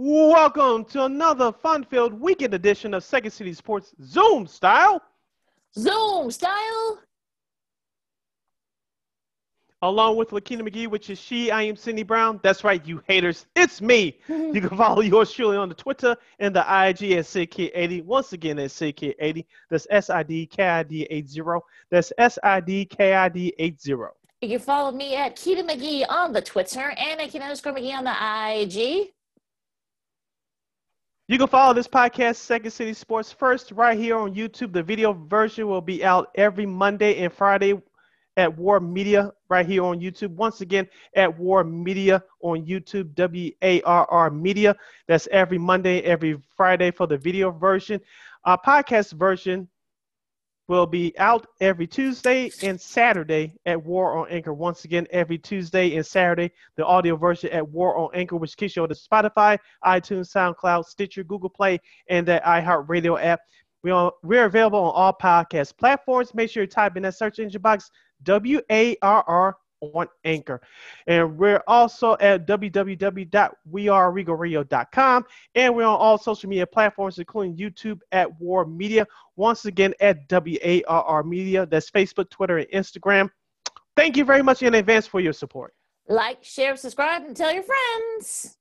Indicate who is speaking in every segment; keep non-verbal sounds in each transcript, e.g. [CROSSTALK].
Speaker 1: Welcome to another fun-filled weekend edition of Second City Sports Zoom style.
Speaker 2: Zoom style.
Speaker 1: Along with Lakina McGee, which is she, I am Cindy Brown. That's right, you haters. It's me. [LAUGHS] you can follow yours truly on the Twitter and the IG at SidKid80. Once again, at SidKid80. That's S-I-D-K-I-D-80. That's S-I-D-K-I-D-80.
Speaker 2: You can follow me at Keita McGee on the Twitter and at Keita underscore McGee on the IG.
Speaker 1: You can follow this podcast, Second City Sports First, right here on YouTube. The video version will be out every Monday and Friday at WARR Media, right here on YouTube. Once again, at WARR Media on YouTube, W A R R Media. That's every Monday, every Friday for the video version. Our podcast version will be out every Tuesday and Saturday at WARR on Anchor. Once again, every Tuesday and Saturday, the audio version at WARR on Anchor, which kicks you on to Spotify, iTunes, SoundCloud, Stitcher, Google Play, and the iHeartRadio app. We are, we're available on all podcast platforms. Make sure you type in that search engine box W A R R on Anchor. And we're also at www.weareregalradio.com. And we're on all social media platforms, including YouTube at WARR Media. Once again, at WARR Media. That's Facebook, Twitter, and Instagram. Thank you very much in advance for your support.
Speaker 2: Like, share, subscribe, and tell your friends.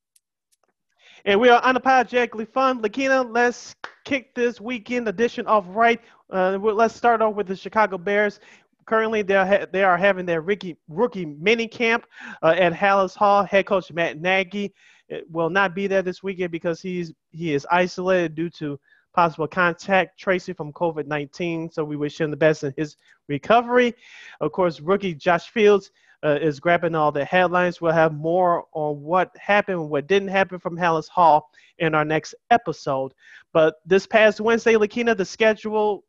Speaker 1: And we are unapologetically fun. Lakina, let's kick this weekend edition off right. Uh, let's start off with the Chicago Bears currently they are, they are having their rookie, rookie mini camp uh, at Halas Hall. Head coach Matt Nagy uh, will not be there this weekend because he's he is isolated due to possible contact tracing from COVID-19. So we wish him the best in his recovery. Of course, rookie Josh Fields uh, is grabbing all the headlines. We'll have more on what happened, what didn't happen from Halas Hall in our next episode. But this past Wednesday, Lakina, the schedule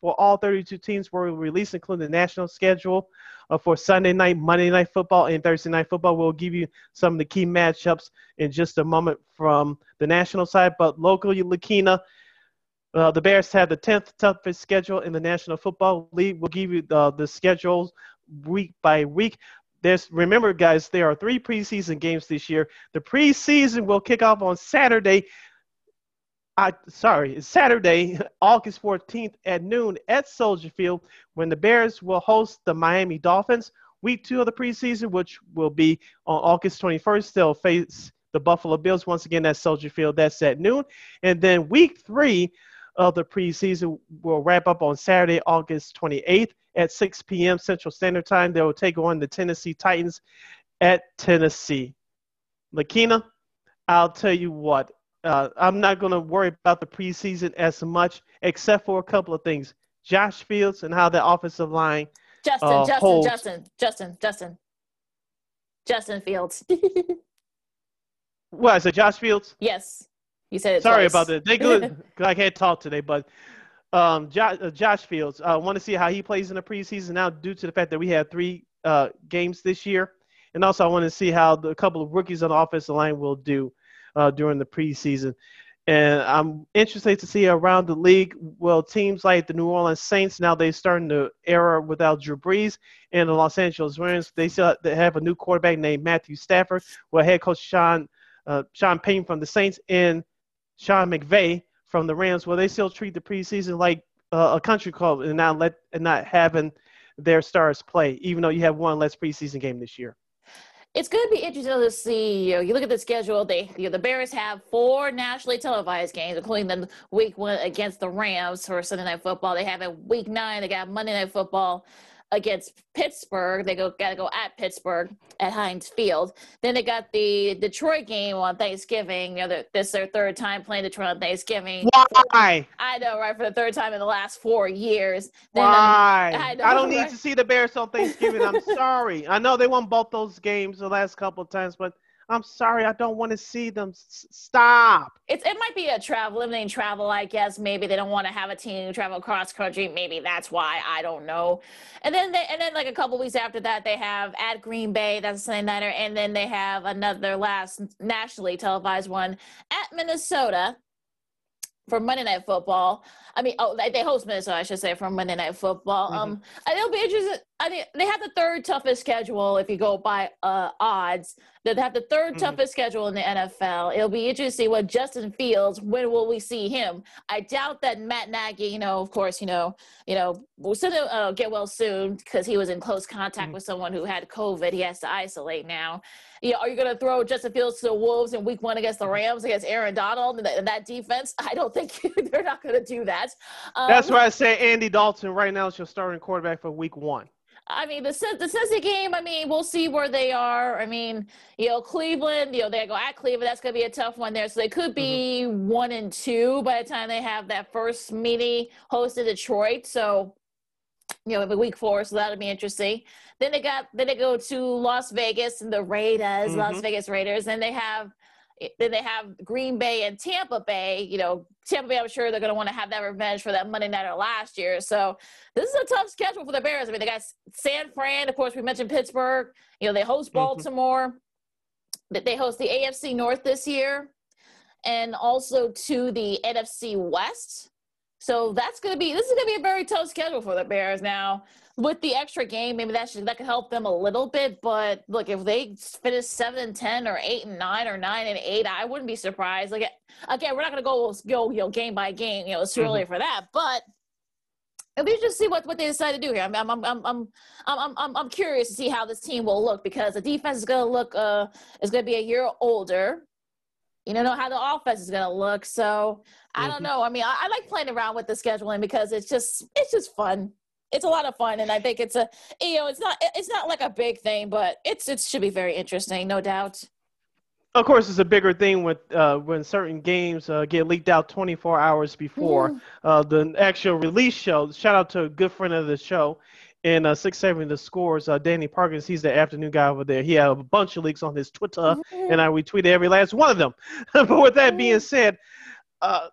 Speaker 1: for all 32 teams were released, including the national schedule uh, for Sunday night, Monday night football, and Thursday night football. We'll give you some of the key matchups in just a moment from the national side. But locally, Lakina, uh, the Bears have the 10th toughest schedule in the National Football League. We'll give you the, the schedules week by week. There's remember, guys, there are three preseason games this year. The preseason will kick off on Saturday I sorry, Saturday, [LAUGHS] August 14th at noon at Soldier Field when the Bears will host the Miami Dolphins. Week two of the preseason, which will be on August 21st, they'll face the Buffalo Bills once again at Soldier Field. That's at noon. And then week three of the preseason will wrap up on Saturday, August 28th at 6 p.m. Central Standard Time. They will take on the Tennessee Titans at Tennessee. Lakina, I'll tell you what, uh, I'm not going to worry about the preseason as much, except for a couple of things. Josh Fields and how the offensive line.
Speaker 2: Justin, uh, Justin, holds. Justin, Justin, Justin, Justin Fields. [LAUGHS]
Speaker 1: what is it, Josh Fields?
Speaker 2: Yes, you said it.
Speaker 1: Sorry
Speaker 2: twice.
Speaker 1: about that. They good. [LAUGHS] I can't talk today, but um, Josh, uh, Josh Fields. I want to see how he plays in the preseason now, due to the fact that we had three uh, games this year, and also I want to see how the, a couple of rookies on the offensive line will do uh, during the preseason. And I'm interested to see around the league. Well, teams like the New Orleans Saints now they're starting the era without Drew Brees, and the Los Angeles Rams they still they have a new quarterback named Matthew Stafford. Well, head coach Sean uh, Sean Payton from the Saints and Sean McVay from the Rams. Well, they still treat the preseason like uh, a country club and not let and not having their stars play, even though you have one less preseason game this year
Speaker 2: it's going to be interesting to see. You, know, you look at the schedule. They, you know, the Bears have four nationally televised games, including the week one against the Rams for Sunday Night Football. They have a week nine. They got Monday Night Football against Pittsburgh. They go got to go at Pittsburgh at Heinz Field. Then they got the Detroit game on Thanksgiving. You know, this is their third time playing Detroit on Thanksgiving.
Speaker 1: Why?
Speaker 2: I know, right? For the third time in the last four years.
Speaker 1: Then, Why? Um, I, know, I, don't right? need to see the Bears on Thanksgiving. I'm [LAUGHS] sorry. I know they won both those games the last couple of times, but – I'm sorry, I don't want to see them. S- stop.
Speaker 2: It's it might be a travel limiting travel, I guess. Maybe they don't want to have a team travel cross country. Maybe that's why. I don't know. And then they, and then like a couple weeks after that, they have at Green Bay. That's a Sunday nighter, and then they have another last nationally televised one at Minnesota for Monday Night Football. I mean, oh, they host Minnesota, I should say, for Monday Night Football. Mm-hmm. Um, it'll be interesting. I mean, they have the third toughest schedule if you go by uh, odds. They have the 3rd mm-hmm. toughest schedule in the NFL. It'll be interesting to see what Justin Fields. When will we see him? I doubt that Matt Nagy. You know, of course, you know, you know, will soon uh, get well soon because he was in close contact mm-hmm. with someone who had COVID. He has to isolate now. You know, are you going to throw Justin Fields to the Wolves in Week One against the Rams against Aaron Donald and, and that defense? [LAUGHS] I don't think [LAUGHS] they're not going to do that.
Speaker 1: Um, That's why I say Andy Dalton right now is your starting quarterback for Week One.
Speaker 2: I mean, the the Cincy game. I mean, we'll see where they are. I mean, you know, Cleveland. You know, they go at Cleveland. That's going to be a tough one there. So they could be mm-hmm. one and two by the time they have that first meeting hosted Detroit. So, you know, week four. So that'll be interesting. Then they got then they go to Las Vegas and the Raiders, mm-hmm. Las Vegas Raiders. and they have then they have Green Bay and Tampa Bay. You know, Tampa Bay, I'm sure they're going to want to have that revenge for that Monday nighter last year. So this is a tough schedule for the Bears. I mean, they got San Fran. Of course, we mentioned Pittsburgh. You know, they host mm-hmm. Baltimore. Mm-hmm. They host the AFC North this year, and also to the NFC West. So that's going to be this is going to be a very tough schedule for the Bears now with the extra game, maybe that should that could help them a little bit. But look, if they finish seven and ten or eight and nine or nine and eight, I wouldn't be surprised. Like again, we're not gonna go go you know game by game. You know, it's too mm-hmm. early for that. But if we just see what, what they decide to do here. I'm I'm, I'm I'm I'm I'm I'm curious to see how this team will look because the defense is gonna look uh is gonna be a year older. You don't know how the offense is gonna look. So I don't mm-hmm. know. I mean, I, I like playing around with the scheduling because it's just it's just fun it's a lot of fun and i think it's a you know it's not it's not like a big thing but it's it should be very interesting no doubt
Speaker 1: of course it's a bigger thing with uh, when certain games uh, get leaked out 24 hours before mm. uh, the actual release show shout out to a good friend of the show in uh, six seven the scores uh, danny parkins he's the afternoon guy over there he had a bunch of leaks on his twitter mm-hmm. and i retweeted every last one of them [LAUGHS] but with that being said uh,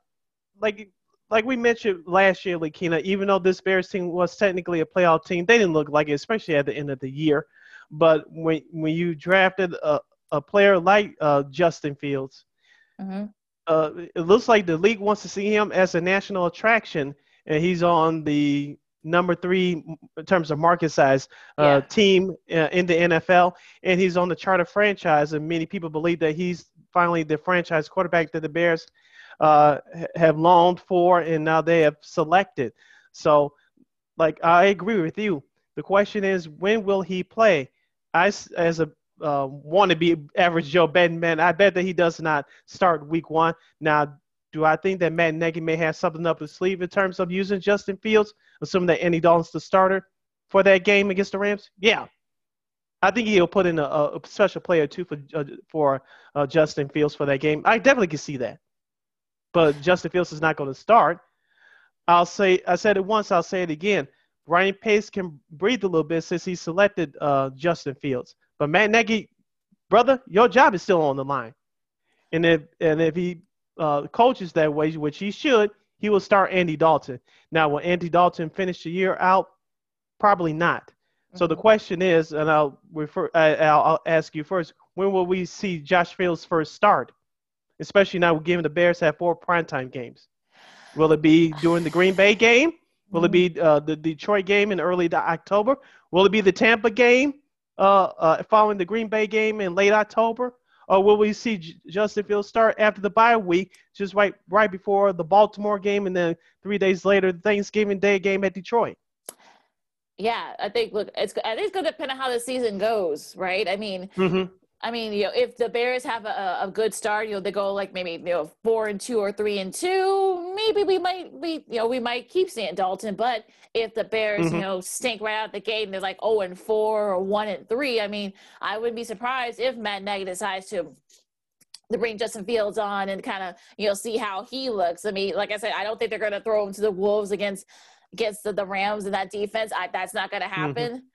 Speaker 1: like like we mentioned last year, Lakina, even though this Bears team was technically a playoff team, they didn't look like it, especially at the end of the year. But when when you drafted a, a player like uh, Justin Fields, mm-hmm. uh, it looks like the league wants to see him as a national attraction, and he's on the number three in terms of market size uh, yeah. team uh, in the NFL, and he's on the charter franchise, and many people believe that he's finally the franchise quarterback that the Bears uh, have longed for and now they have selected. So, like, I agree with you. The question is, when will he play? I, as a uh, want to be average Joe betting man, I bet that he does not start week one. Now, do I think that Matt Nagy may have something up his sleeve in terms of using Justin Fields, assuming that Andy Dalton's the starter for that game against the Rams? Yeah. I think he'll put in a, a special player too for uh, for uh, Justin Fields for that game. I definitely can see that but Justin Fields is not going to start. I'll say I said it once, I'll say it again. Ryan Pace can breathe a little bit since he selected uh, Justin Fields. But Matt Nagy, brother, your job is still on the line. And if and if he uh, coaches that way, which he should, he will start Andy Dalton. Now, will Andy Dalton finish the year out? Probably not. Mm-hmm. So the mm-hmm. question is, and I'll refer, I, I'll ask you first: When will we see Josh Fields first start? Especially now given the Bears have four primetime games. Will it be during the Green Bay game? Will it be uh, the Detroit game in early October? Will it be the Tampa game uh, uh, following the Green Bay game in late October? Or will we see J- Justin Fields start after the bye week, just right right before the Baltimore game, and then three days later, the Thanksgiving Day game at Detroit?
Speaker 2: Yeah, I think look, it's I think it's going to depend on how the season goes, right? I mean, mm-hmm. I mean, you know, if the Bears have a, a good start, you know, they go like maybe you know four and two or three and two, maybe we might we you know we might keep seeing Dalton. But if the Bears mm-hmm. you know stink right out the gate and they're like oh and four or one and three, I mean, I wouldn't be surprised if Matt Nagy decides to to bring Justin Fields on and kind of you know see how he looks. I mean, like I said, I don't think they're going to throw him to the Wolves against against the, the Rams and that defense. I, that's not going to mm-hmm. happen. Mm-hmm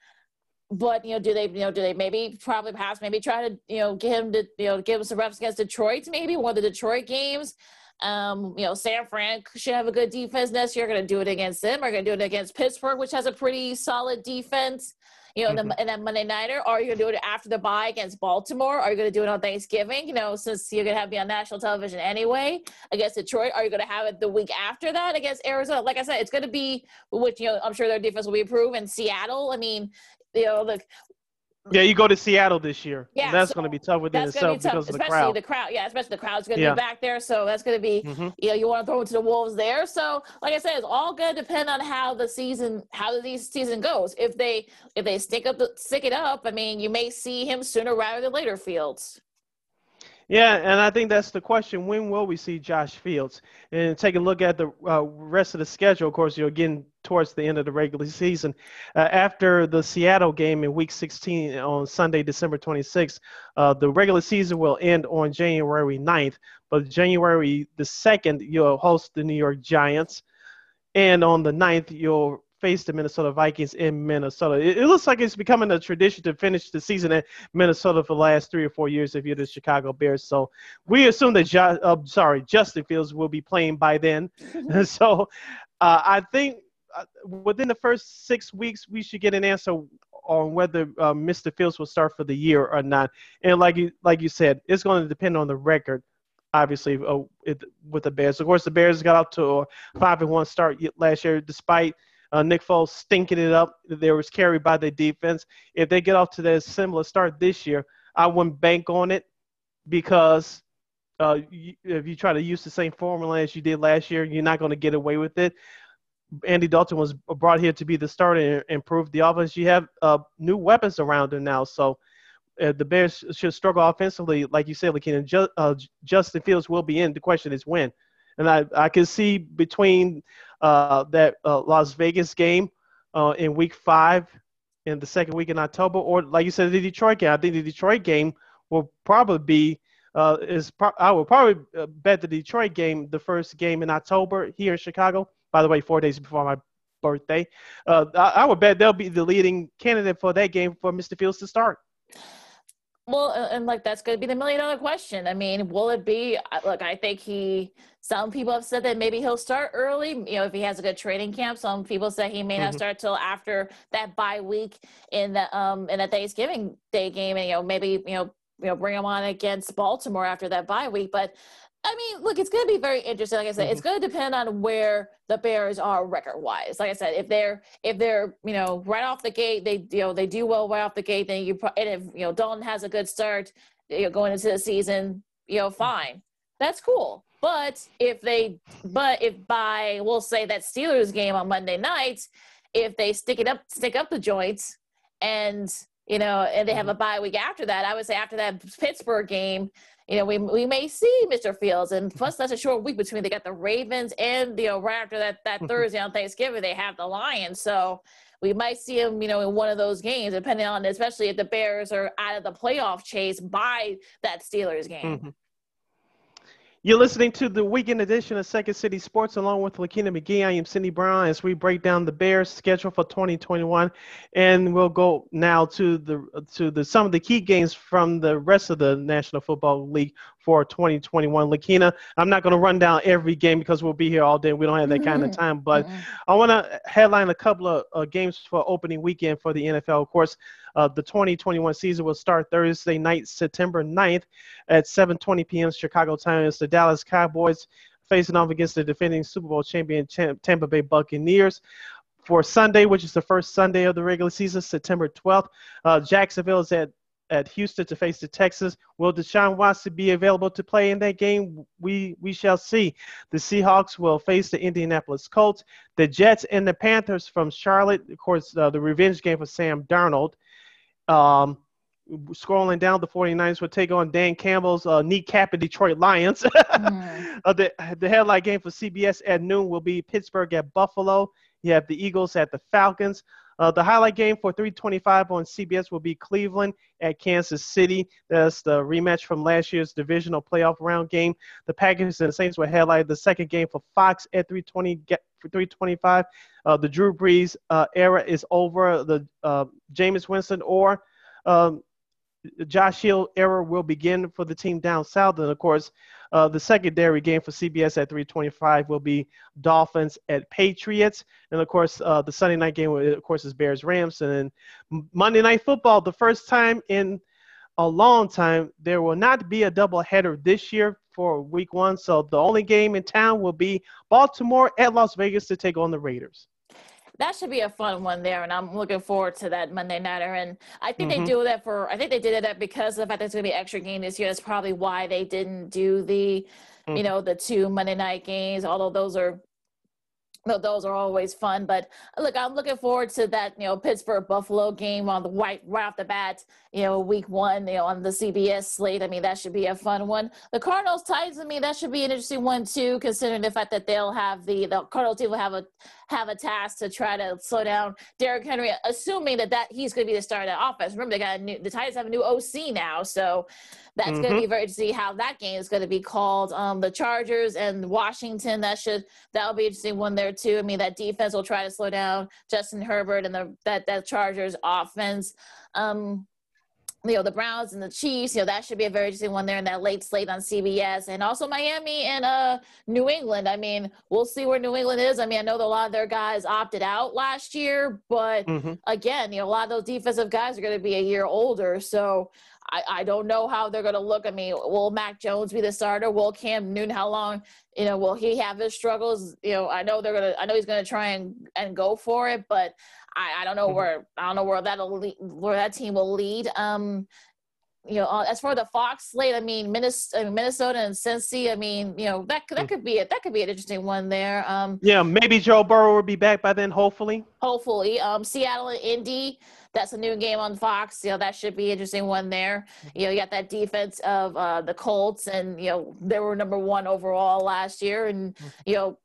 Speaker 2: but you know, do they you know do they maybe probably pass? maybe try to you know get him to you know give him some reps against Detroit maybe one of the Detroit games. Um, you know, San Fran should have a good defense next year. Going to do it against them. Are going to do it against Pittsburgh, which has a pretty solid defense. You know, mm-hmm. in, the, in that Monday nighter, or are you going to do it after the bye against Baltimore? Are you going to do it on Thanksgiving? You know, since you're going to have be on national television anyway against Detroit, are you going to have it the week after that against Arizona? Like I said, it's going to be, which you know, I'm sure their defense will be improved. And Seattle, I mean, you know, look,
Speaker 1: yeah, you go to Seattle this year. Yeah, that's so going to be tough within itself be because of the crowd.
Speaker 2: Especially the crowd. Yeah, especially the crowd's going to yeah. be back there, so that's going to be. Mm-hmm. You know, you want to throw it to the wolves there. So, like I said, it's all going to depend on how the season, how the season goes. If they if they stick up the stick it up, I mean, you may see him sooner rather than later. Fields.
Speaker 1: Yeah, and I think that's the question. When will we see Josh Fields? And take a look at the uh, rest of the schedule. Of course, you're getting towards the end of the regular season. Uh, after the Seattle game in Week 16 on Sunday, December 26th, uh, the regular season will end on January 9th. But January the 2nd, you'll host the New York Giants. And on the 9th, you'll face the Minnesota Vikings in Minnesota. It, it, looks like it's becoming a tradition to finish the season in Minnesota for the last three or four years if you're the Chicago Bears. So we assume that, jo- uh, sorry, Justin Fields will be playing by then. [LAUGHS] [LAUGHS] so uh, I think uh, within the first six weeks, we should get an answer on whether uh, Mr. Fields will start for the year or not. And like you, like you said, it's going to depend on the record obviously uh, it, with the Bears. Of course, the Bears got off to a five and one start last year, despite uh, Nick Foles stinking it up. There was carried by the defense. If they get off to that similar start this year, I wouldn't bank on it because uh, you, if you try to use the same formula as you did last year, you're not going to get away with it. Andy Dalton was brought here to be the starter and improve the offense. You have uh, new weapons around him now, so uh, the Bears should struggle offensively, like you said, Lakina. Ju- uh, Justin Fields will be in. The question is when. And I, I can see between uh, that uh, Las Vegas game uh, in week five in the second week in October, or like you said, the Detroit game. I think the Detroit game will probably be uh, is pro- I will probably uh, bet the Detroit game the first game in October here in Chicago. By the way, four days before my birthday, uh, I, I would bet they'll be the leading candidate for that game for Mr. Fields to start.
Speaker 2: Well, and like that's going to be the million dollar question. I mean, will it be? Look, I think he. Some people have said that maybe he'll start early. You know, if he has a good training camp. Some people say he may mm-hmm. not start till after that bye week in the um in the Thanksgiving Day game, and you know maybe you know you know bring him on against Baltimore after that bye week. But I mean, look, it's going to be very interesting. Like I said, mm-hmm. it's going to depend on where the Bears are record wise. Like I said, if they're if they're you know right off the gate, they you know they do well right off the gate. Then you and if you know Dalton has a good start, you know, going into the season, you know, fine, that's cool. But if they, but if by we'll say that Steelers game on Monday night, if they stick it up, stick up the joints, and you know, and they have a mm-hmm. bye week after that, I would say after that Pittsburgh game, you know, we we may see Mr. Fields, and plus that's a short week between they got the Ravens and you know right after that that Thursday on Thanksgiving they have the Lions, so we might see him, you know, in one of those games, depending on especially if the Bears are out of the playoff chase by that Steelers game. Mm-hmm.
Speaker 1: You're listening to the weekend edition of Second City Sports along with Lakina McGee. I am Cindy Brown as we break down the Bears schedule for 2021, and we'll go now to the to the some of the key games from the rest of the National Football League for 2021. Lakina, I'm not going to run down every game because we'll be here all day. We don't have that kind of time, but mm-hmm. I want to headline a couple of uh, games for opening weekend for the NFL. Of course, uh, the 2021 season will start Thursday night, September 9th at 7:20 p.m. Chicago time. It's the Dallas Cowboys facing off against the defending Super Bowl champion Tampa Bay Buccaneers for Sunday, which is the first Sunday of the regular season, September 12th. Uh, Jacksonville is at at Houston to face the Texans. Will Deshaun Watson be available to play in that game? We we shall see. The Seahawks will face the Indianapolis Colts. The Jets and the Panthers from Charlotte. Of course, uh, the revenge game for Sam Darnold. Um, scrolling down, the 49ers will take on Dan Campbell's uh, kneecapping Detroit Lions. [LAUGHS] mm. uh, the, the headline game for CBS at noon will be Pittsburgh at Buffalo. You have the Eagles at the Falcons. Uh, the highlight game for 325 on CBS will be Cleveland at Kansas City. That's the rematch from last year's divisional playoff round game. The Packers and Saints will highlight the second game for Fox at 320 for 325. Uh, the Drew Brees uh, era is over. The uh, Jameis Winston or um, Josh Hill era will begin for the team down south. And of course, Uh, the secondary game for CBS at 325 will be Dolphins at Patriots. And of course, uh, the Sunday night game, of course, is Bears Rams. And then Monday Night Football, the first time in a long time, there will not be a doubleheader this year for week one. So the only game in town will be Baltimore at Las Vegas to take on the Raiders
Speaker 2: that should be a fun one there, and I'm looking forward to that Monday nighter. And I think mm-hmm. they do that for. I think they did it that because of the fact that it's going to be extra game this year. That's probably why they didn't do the, mm-hmm. you know, the two Monday night games. Although those are those are always fun. But look, I'm looking forward to that, you know, Pittsburgh Buffalo game on the white right off the bat, you know, week one, you know, on the CBS slate. I mean, that should be a fun one. The Cardinals Titans, I mean, that should be an interesting one too, considering the fact that they'll have the the Cardinals team will have a have a task to try to slow down Derrick Henry, assuming that that he's going to be the star of that offense. Remember, they got a new, the Titans have a new OC now, so that's mm-hmm. going to be very to see how that game is going to be called. Um, the Chargers and Washington that should that'll be interesting one there too. I mean, that defense will try to slow down Justin Herbert and the that that Chargers offense. Um, you know the Browns and the Chiefs. You know that should be a very interesting one there in that late slate on CBS, and also Miami and uh New England. I mean, we'll see where New England is. I mean, I know that a lot of their guys opted out last year, but mm-hmm. again, you know, a lot of those defensive guys are going to be a year older, so. I, I don't know how they're going to look. I mean, will Mac Jones be the starter? Will Cam Newton? How long? You know, will he have his struggles? You know, I know they're gonna. I know he's gonna try and and go for it, but I, I don't know mm-hmm. where I don't know where that'll lead, where that team will lead. Um, you know, uh, as for the Fox slate, I mean, Minnesota, Minnesota and Cincy. I mean, you know, that that mm. could be it. That could be an interesting one there. Um,
Speaker 1: yeah, maybe Joe Burrow will be back by then. Hopefully.
Speaker 2: Hopefully, um, Seattle and Indy. That's a new game on Fox. You know, that should be an interesting one there. You know, you got that defense of uh, the Colts, and you know they were number one overall last year, and mm. you know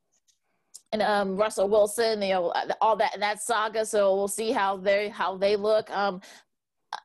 Speaker 2: and um, Russell Wilson, you know, all that that saga. So we'll see how they how they look. Um,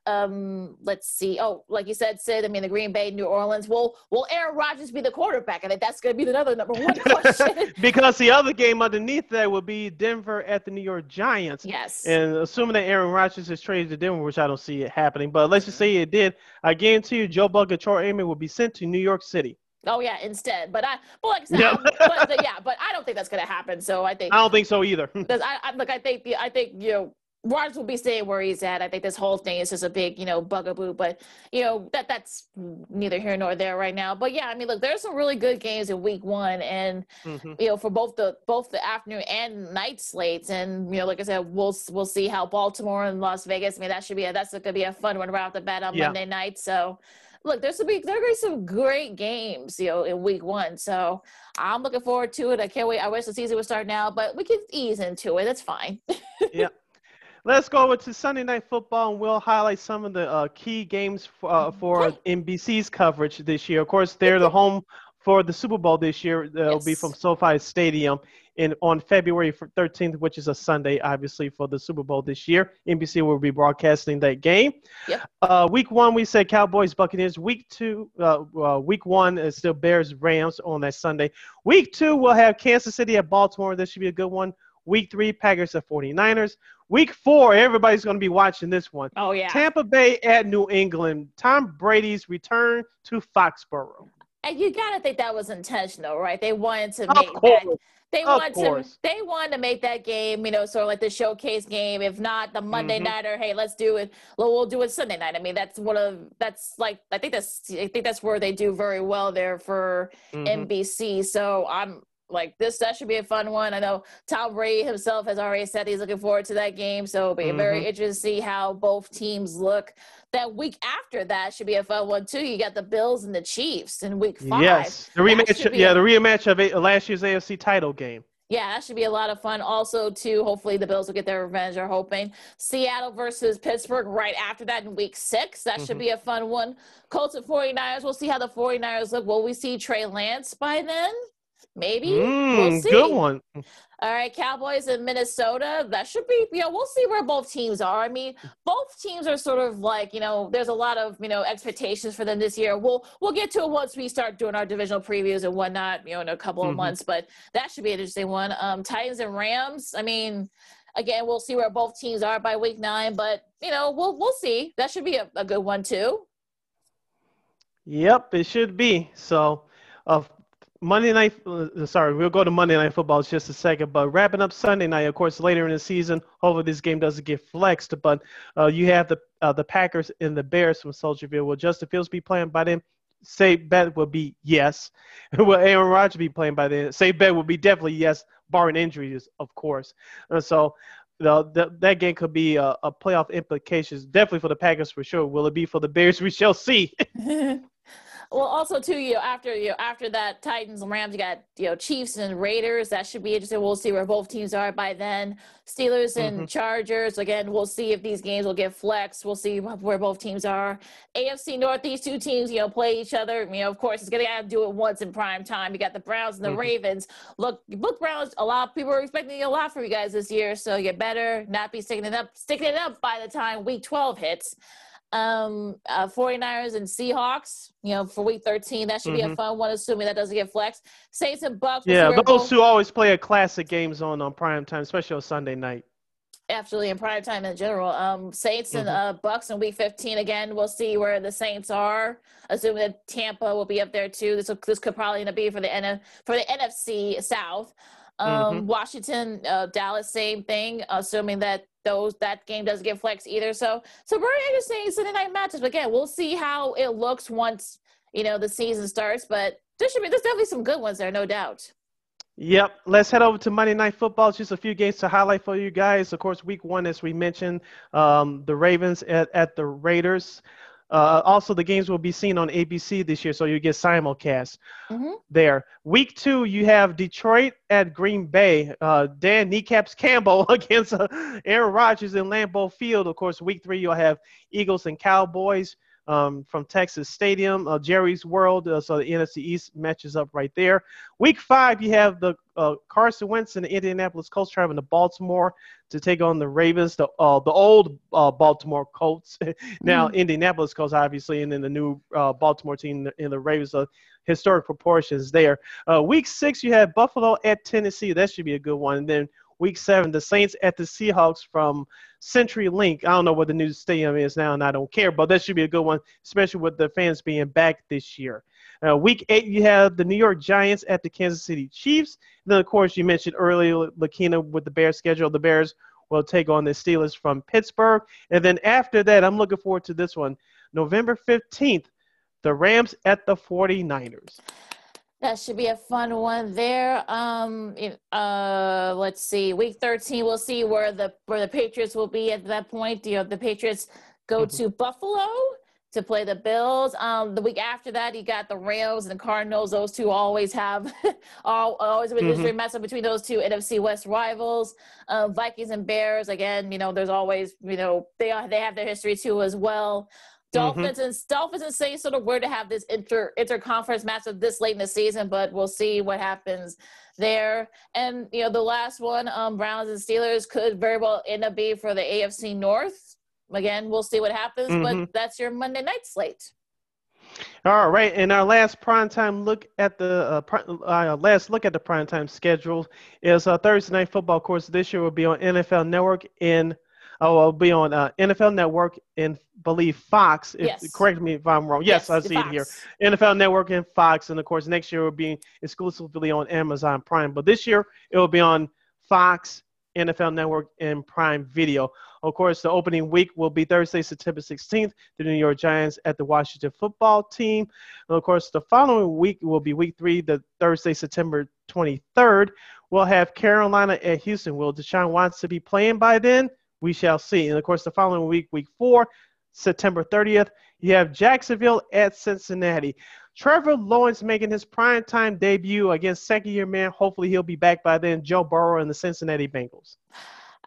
Speaker 2: um, let's see. Oh, like you said, Sid. I mean, the Green Bay, New Orleans. Will Will Aaron Rodgers be the quarterback? I think that's going to be another number one [LAUGHS] question.
Speaker 1: because the other game underneath that would be Denver at the New York Giants.
Speaker 2: Yes.
Speaker 1: And assuming that Aaron Rodgers is traded to Denver, which I don't see it happening, but let's just say it did. I guarantee you, Joe Buck and Troy Aikman will be sent to New York City.
Speaker 2: Oh yeah, instead. But I, but like I said, yeah. but, the, yeah, but I don't think that's going to happen. So I think
Speaker 1: I don't think so either. [LAUGHS]
Speaker 2: Because I, I look, I think the, I think you know. Rodgers will be staying where he's at. I think this whole thing is just a big, you know, bugaboo. But you know that that's neither here nor there right now. But yeah, I mean, look, there's some really good games in Week One, and mm-hmm. you know, for both the both the afternoon and night slates. And you know, like I said, we'll we'll see how Baltimore and Las Vegas. I mean, that should be a, that's going to be a fun one right off the bat on yeah. Monday night. So look, there's some be there are going to be some great games, you know, in week one. So I'm looking forward to it. I can't wait. I wish the season would start now, but we can ease into it. That's fine. [LAUGHS]
Speaker 1: yeah. Let's go over to Sunday Night Football, and we'll highlight some of the uh, key games for, uh, for NBC's coverage this year. Of course, they're the home for the Super Bowl this year. They'll yes. be from SoFi Stadium in on February 13th, which is a Sunday, obviously for the Super Bowl this year. NBC will be broadcasting that game.
Speaker 2: Yep.
Speaker 1: Uh, week one, we said Cowboys Buccaneers. Week two, uh, uh, week one is still Bears Rams on that Sunday. Week two, we'll have Kansas City at Baltimore. This should be a good one. Week three, Packers at 49ers. Week four, everybody's going to be watching this one.
Speaker 2: Oh, yeah.
Speaker 1: Tampa Bay at New England. Tom Brady's return to Foxborough.
Speaker 2: You got to think that was intentional, right? They wanted to make that they want to they want to make that game, you know, sort of like the showcase game. If not the Monday mm-hmm. night, or hey, let's do it. Well, we'll do it Sunday night. I mean, that's one of that's like I think that's I think that's where they do very well there for mm-hmm. NBC. So I'm like this that should be a fun one. I know Tom Brady himself has already said he's looking forward to that game, so it'll be mm-hmm. very interesting to see how both teams look. That week after that should be a fun one too. You got the Bills and the Chiefs in week five.
Speaker 1: Yes, the rematch. Yeah, a- the rematch of a, last year's AFC title game.
Speaker 2: Yeah, that should be a lot of fun. Also, too, hopefully the Bills will get their revenge. Are hoping Seattle versus Pittsburgh right after that in week six. That mm-hmm. should be a fun one. Colts and 49ers. We'll see how the 49ers look. Will we see Trey Lance by then? Maybe.
Speaker 1: Mm, we'll see. Good one.
Speaker 2: All right, Cowboys in Minnesota. That should be, you know, we'll see where both teams are. I mean, both teams are sort of like, you know, there's a lot of, you know, expectations for them this year. We'll we'll get to it once we start doing our divisional previews and whatnot, you know, in a couple of mm-hmm. months. But that should be an interesting one. Um, Titans and Rams. I mean, again, we'll see where both teams are by week nine, but you know, we'll we'll see. That should be a, a good one too.
Speaker 1: Yep, it should be. So of Monday night. Uh, sorry, we'll go to Monday night football just a second. But wrapping up Sunday night, of course, later in the season. Hopefully, this game doesn't get flexed. But uh, you have the uh, the Packers and the Bears from Soldier Field. Will Justin Fields be playing by then? Safe bet will be yes. [LAUGHS] will Aaron Rodgers be playing by then? Safe bet will be definitely yes, barring injuries, of course. So the, the, that game could be a, a, playoff implications, definitely for the Packers for sure. Will it be for the Bears? [LAUGHS] We shall see. [LAUGHS]
Speaker 2: Well, also too, you know, after you know, after that Titans and Rams, you got you know Chiefs and Raiders. That should be interesting. We'll see where both teams are by then. Steelers and mm-hmm. Chargers. Again, we'll see if these games will get flexed. We'll see where both teams are. AFC North. These two teams, you know, play each other. You know, of course, it's gonna have to do it once in prime time. You got the Browns and the mm-hmm. Ravens. Look, look, Browns. A lot of people are expecting a lot from you guys this year, so you better not be sticking it up, sticking it up by the time Week 12 hits um uh 49ers and Seahawks, you know, for week 13. That should mm-hmm. be a fun one, assuming that doesn't get flexed. Saints and Bucks.
Speaker 1: Yeah, those both... two always play a classic games on on prime time, especially on Sunday night.
Speaker 2: Absolutely, in prime time in general. Um Saints mm-hmm. and uh Bucks in week 15 again. We'll see where the Saints are. Assuming that Tampa will be up there too. This will, this could probably end up being for the N- for the NFC South. Um, mm-hmm. Washington, uh, Dallas, same thing. Assuming that those that game doesn't get flexed either. So so very interesting Sunday night matches. But again, we'll see how it looks once you know the season starts. But there should be there's definitely some good ones there, no doubt.
Speaker 1: Yep. Let's head over to Monday Night Football. Just a few games to highlight for you guys. Of course, week one, as we mentioned, um, the Ravens at, at the Raiders. Uh, also, the games will be seen on ABC this year, so you get simulcast mm-hmm. there. Week two, you have Detroit at Green Bay. Uh, Dan Kneecaps Campbell [LAUGHS] against uh, Aaron Rodgers in Lambeau Field. Of course, week three, you'll have Eagles and Cowboys um, from Texas Stadium, uh, Jerry's World. Uh, so the NFC East matches up right there. Week five, you have the uh, Carson Wentz and the Indianapolis Colts traveling to Baltimore to take on the Ravens, the uh, the old uh, Baltimore Colts, [LAUGHS] now mm. Indianapolis Colts, obviously, and then the new uh, Baltimore team in the Ravens. Uh, historic proportions there. Uh, week six, you have Buffalo at Tennessee. That should be a good one. And then Week seven, the Saints at the Seahawks from CenturyLink. I don't know what the new stadium is now, and I don't care, but that should be a good one, especially with the fans being back this year. Uh, week eight, you have the New York Giants at the Kansas City Chiefs. And then, of course, you mentioned earlier, Lakina, with the Bears schedule. The Bears will take on the Steelers from Pittsburgh. And then after that, I'm looking forward to this one. November 15th, the Rams at the 49ers.
Speaker 2: That should be a fun one there. Um, uh, let's see. Week 13, we'll see where the where the Patriots will be at that point. You know, the Patriots go mm-hmm. to Buffalo to play the Bills. Um, the week after that, you got the Rams and the Cardinals. Those two always have [LAUGHS] always been mm-hmm. mess up between those two NFC West rivals. Uh, Vikings and Bears. Again, you know, there's always you know they are, they have their history too as well. Dolphins mm-hmm. and Dolphins and Saints sort of were to have this inter interconference matchup this late in the season, but we'll see what happens there. And you know, the last one, um, Browns and Steelers could very well end up being for the AFC North. Again, we'll see what happens, mm-hmm. but that's your Monday night slate.
Speaker 1: All right, and our last prime time look at the uh, uh, last look at the prime time schedule is uh, Thursday night football. Of course, this year will be on NFL Network in Oh, I'll be on uh, NFL Network and believe Fox. If, yes. Correct me if I'm wrong. Yes, yes I see Fox. it here. NFL Network and Fox, and of course next year will be exclusively on Amazon Prime. But this year it will be on Fox, NFL Network, and Prime Video. Of course, the opening week will be Thursday, September 16th. The New York Giants at the Washington Football Team. And of course, the following week will be Week Three, the Thursday, September 23rd. We'll have Carolina at Houston. Will Deshaun Watson be playing by then? We shall see. And of course, the following week, week four, September 30th, you have Jacksonville at Cincinnati. Trevor Lawrence making his primetime debut against second year man. Hopefully, he'll be back by then. Joe Burrow and the Cincinnati Bengals.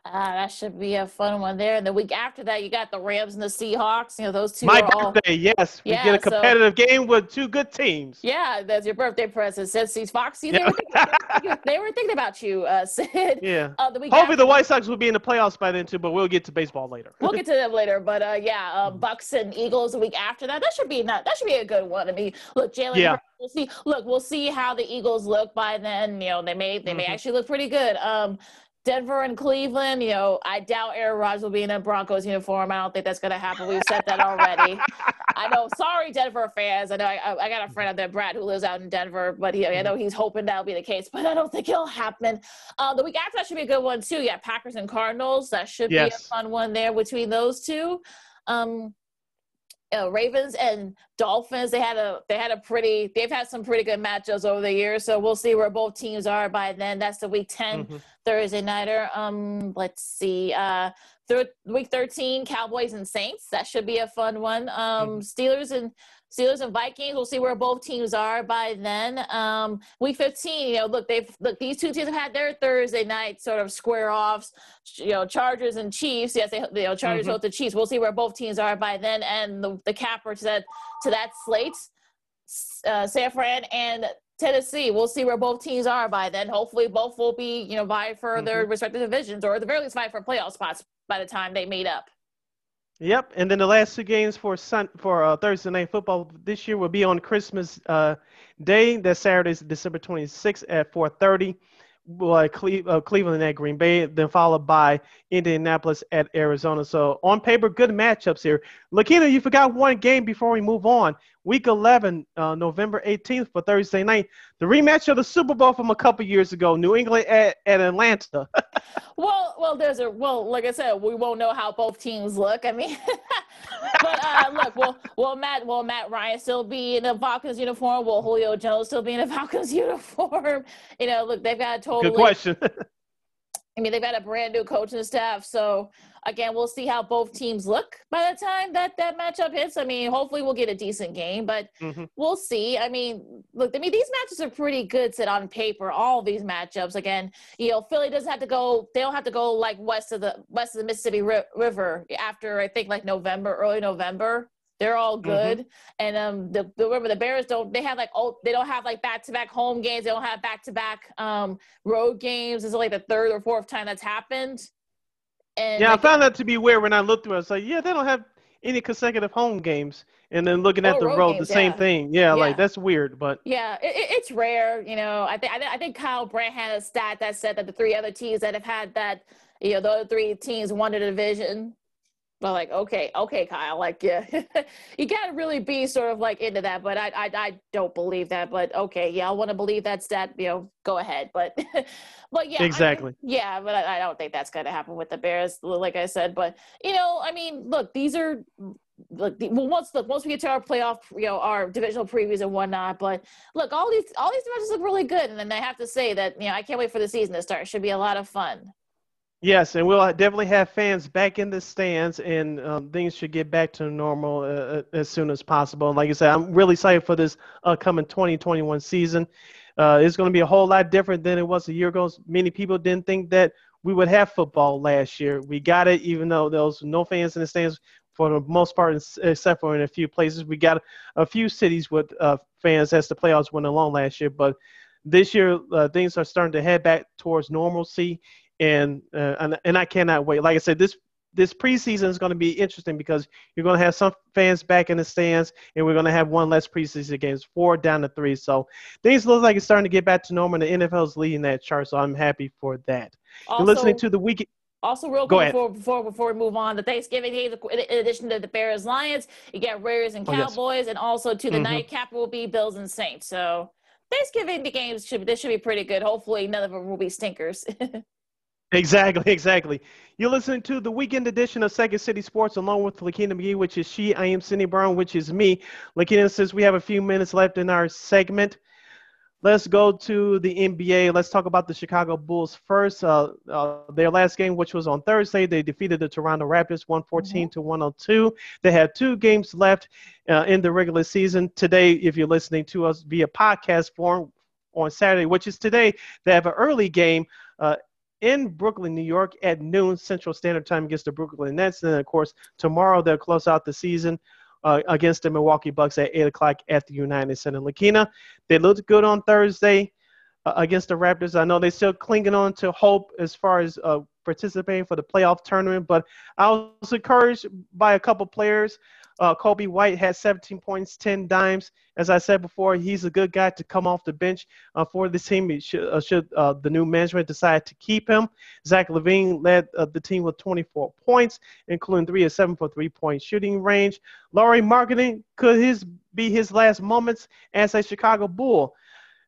Speaker 2: Uh, that should be a fun one there. And the week after that, you got the Rams and the Seahawks. You know, those two.
Speaker 1: My birthday, all... yes. We yeah, get a competitive so... game with two good teams.
Speaker 2: Yeah, that's your birthday present. Says these Foxy, they, were thinking, [LAUGHS] they were thinking about you, uh, [LAUGHS] Sid.
Speaker 1: Yeah. Uh, the week Hopefully, the White Sox will be in the playoffs by then too, but we'll get to baseball later.
Speaker 2: we'll get to them later, but uh, yeah, uh, Bucks and Eagles the week after that. That should be not. That should be a good one. I mean, look, Jalen. Yeah. We'll see. Look, we'll see how the Eagles look by then. You know, they may they mm-hmm. may actually look pretty good. Um, Denver and Cleveland, you know, I doubt Aaron Rodgers will be in a Broncos uniform. I don't think that's going to happen. We've said that already. I know. [LAUGHS] Sorry, Denver fans. I know I, I, got a friend out there, Brad, who lives out in Denver, but he, I know he's hoping that'll be the case, but I don't think it'll happen. Uh, the week after that should be a good one too. Yeah, Packers and Cardinals. That should yes. be a fun one there between those two. Um, uh, Ravens and Dolphins. They had a they had a pretty they've had some pretty good matchups over the years. So we'll see where both teams are by then. That's the week 10 mm-hmm. Thursday nighter. Um, let's see. Uh, thir- week thirteen, Cowboys and Saints. That should be a fun one. Um, mm-hmm. Steelers and Steelers and Vikings. We'll see where both teams are by then. Um, week 15, you know, look, they've look these two teams have had their Thursday night sort of square offs. You know, Chargers and Chiefs. Yes, they you know Chargers mm-hmm. the Chiefs. We'll see where both teams are by then, and the the capper to that to that slate, uh, San Fran and Tennessee. We'll see where both teams are by then. Hopefully, both will be you know vying for mm-hmm. their respective divisions, or at the very least, vying for playoff spots by the time they meet up.
Speaker 1: Yep, and then the last two games for sun for uh, Thursday night football this year will be on Christmas uh, Day. That Saturday is December 26th at 4:30 uh, Cle- uh, Cleveland at Green Bay, then followed by Indianapolis at Arizona. So on paper, good matchups here. Lakina, you forgot one game before we move on. Week 11, uh, November 18th for Thursday night, the rematch of the Super Bowl from a couple years ago, New England at, at Atlanta. [LAUGHS]
Speaker 2: well, well, there's a well, like I said, we won't know how both teams look. I mean, [LAUGHS] but uh, look, well, will Matt will Matt Ryan still be in a Falcons uniform? Will Julio Jones still be in a [LAUGHS] Falcons uniform? You know, look, they've got a totally
Speaker 1: good question.
Speaker 2: I mean, they've got a brand new coach and staff, so again, we'll see how both teams look by the time that that matchup hits. I mean, hopefully we'll get a decent game, but mm-hmm. we'll see. I mean, look, I mean, these matches are pretty good set on paper. All these matchups, again, you know, Philly doesn't have to go. They don't have to go like west of the west of the Mississippi River after I think like November, early November. They're all mm-hmm. good. Mm-hmm. And um, the, the, remember the Bears don't. They have like oh, they don't have like back to back home games. They don't have back to back um road games. This is like the third or fourth time that's happened.
Speaker 1: And yeah, like, I found that to be weird when I looked through. it. I was like, yeah, they don't have any consecutive home games. And then looking at oh, the road, road games, the same yeah. thing. Yeah, yeah, like that's weird. But
Speaker 2: yeah, it, it's rare. You know, I think I think Kyle Brandt had a stat that said that the three other teams that have had that, you know, the other three teams won the division but like, okay, okay, Kyle, like, [LAUGHS] yeah, you gotta really be sort of like into that, but I, I, I don't believe that. But okay, yeah, I want to believe that's that. You know, go ahead. But, [LAUGHS] but yeah,
Speaker 1: exactly. I
Speaker 2: yeah, but I, I, don't think that's gonna happen with the Bears, like I said. But you know, I mean, look, these are. Look, well, once look, once we get to our playoff, you know, our divisional previews and whatnot. But look, all these all these matches look really good, and then I have to say that you know I can't wait for the season to start. It should be a lot of fun.
Speaker 1: Yes, and we'll definitely have fans back in the stands, and um, things should get back to normal uh, uh, as soon as possible. And like I said, I'm really excited for this upcoming 2021 season. Uh, it's going to be a whole lot different than it was a year ago. Many people didn't think that we would have football last year. We got it, even though there was no fans in the stands for the most part, except for in a few places. We got a few cities with uh, fans as the playoffs went along last year, but this year uh, things are starting to head back towards normalcy and uh, and and I cannot wait. Like I said, this this preseason is going to be interesting because you're going to have some fans back in the stands, and we're going to have one less preseason games, four down to three. So things look like it's starting to get back to normal. And the NFL is leading that chart, so I'm happy for that. Also, you're listening to the week.
Speaker 2: Also, real quick before, before before we move on, the Thanksgiving game, in addition to the Bears Lions, you get Raiders and Cowboys, oh, yes. and also to the mm-hmm. nightcap will be Bills and Saints. So Thanksgiving the games should this should be pretty good. Hopefully, none of them will be stinkers. [LAUGHS]
Speaker 1: Exactly, [LAUGHS] exactly. You're listening to the weekend edition of Second City Sports along with Lakina McGee, which is she. I am Cindy Brown, which is me. Lakina, since we have a few minutes left in our segment, let's go to the NBA. Let's talk about the Chicago Bulls first. Uh, uh, their last game, which was on Thursday, they defeated the Toronto Raptors 114 mm-hmm. to 102. They have two games left uh, in the regular season. Today, if you're listening to us via podcast form on Saturday, which is today, they have an early game. In Brooklyn, New York at noon Central Standard Time against the Brooklyn Nets. And then, of course, tomorrow they'll close out the season uh, against the Milwaukee Bucks at 8 o'clock at the United Center. Lakina, they looked good on Thursday uh, against the Raptors. I know they're still clinging on to hope as far as uh, participating for the playoff tournament, but I was encouraged by a couple players. Uh, Coby White had 17 points, 10 dimes. As I said before, he's a good guy to come off the bench uh, for the team. Should, uh, should uh, the new management decide to keep him? Zach LaVine led uh, the team with 24 points, including three of seven for three-point shooting range. Lauri Markkanen could his be his last moments as a Chicago Bull.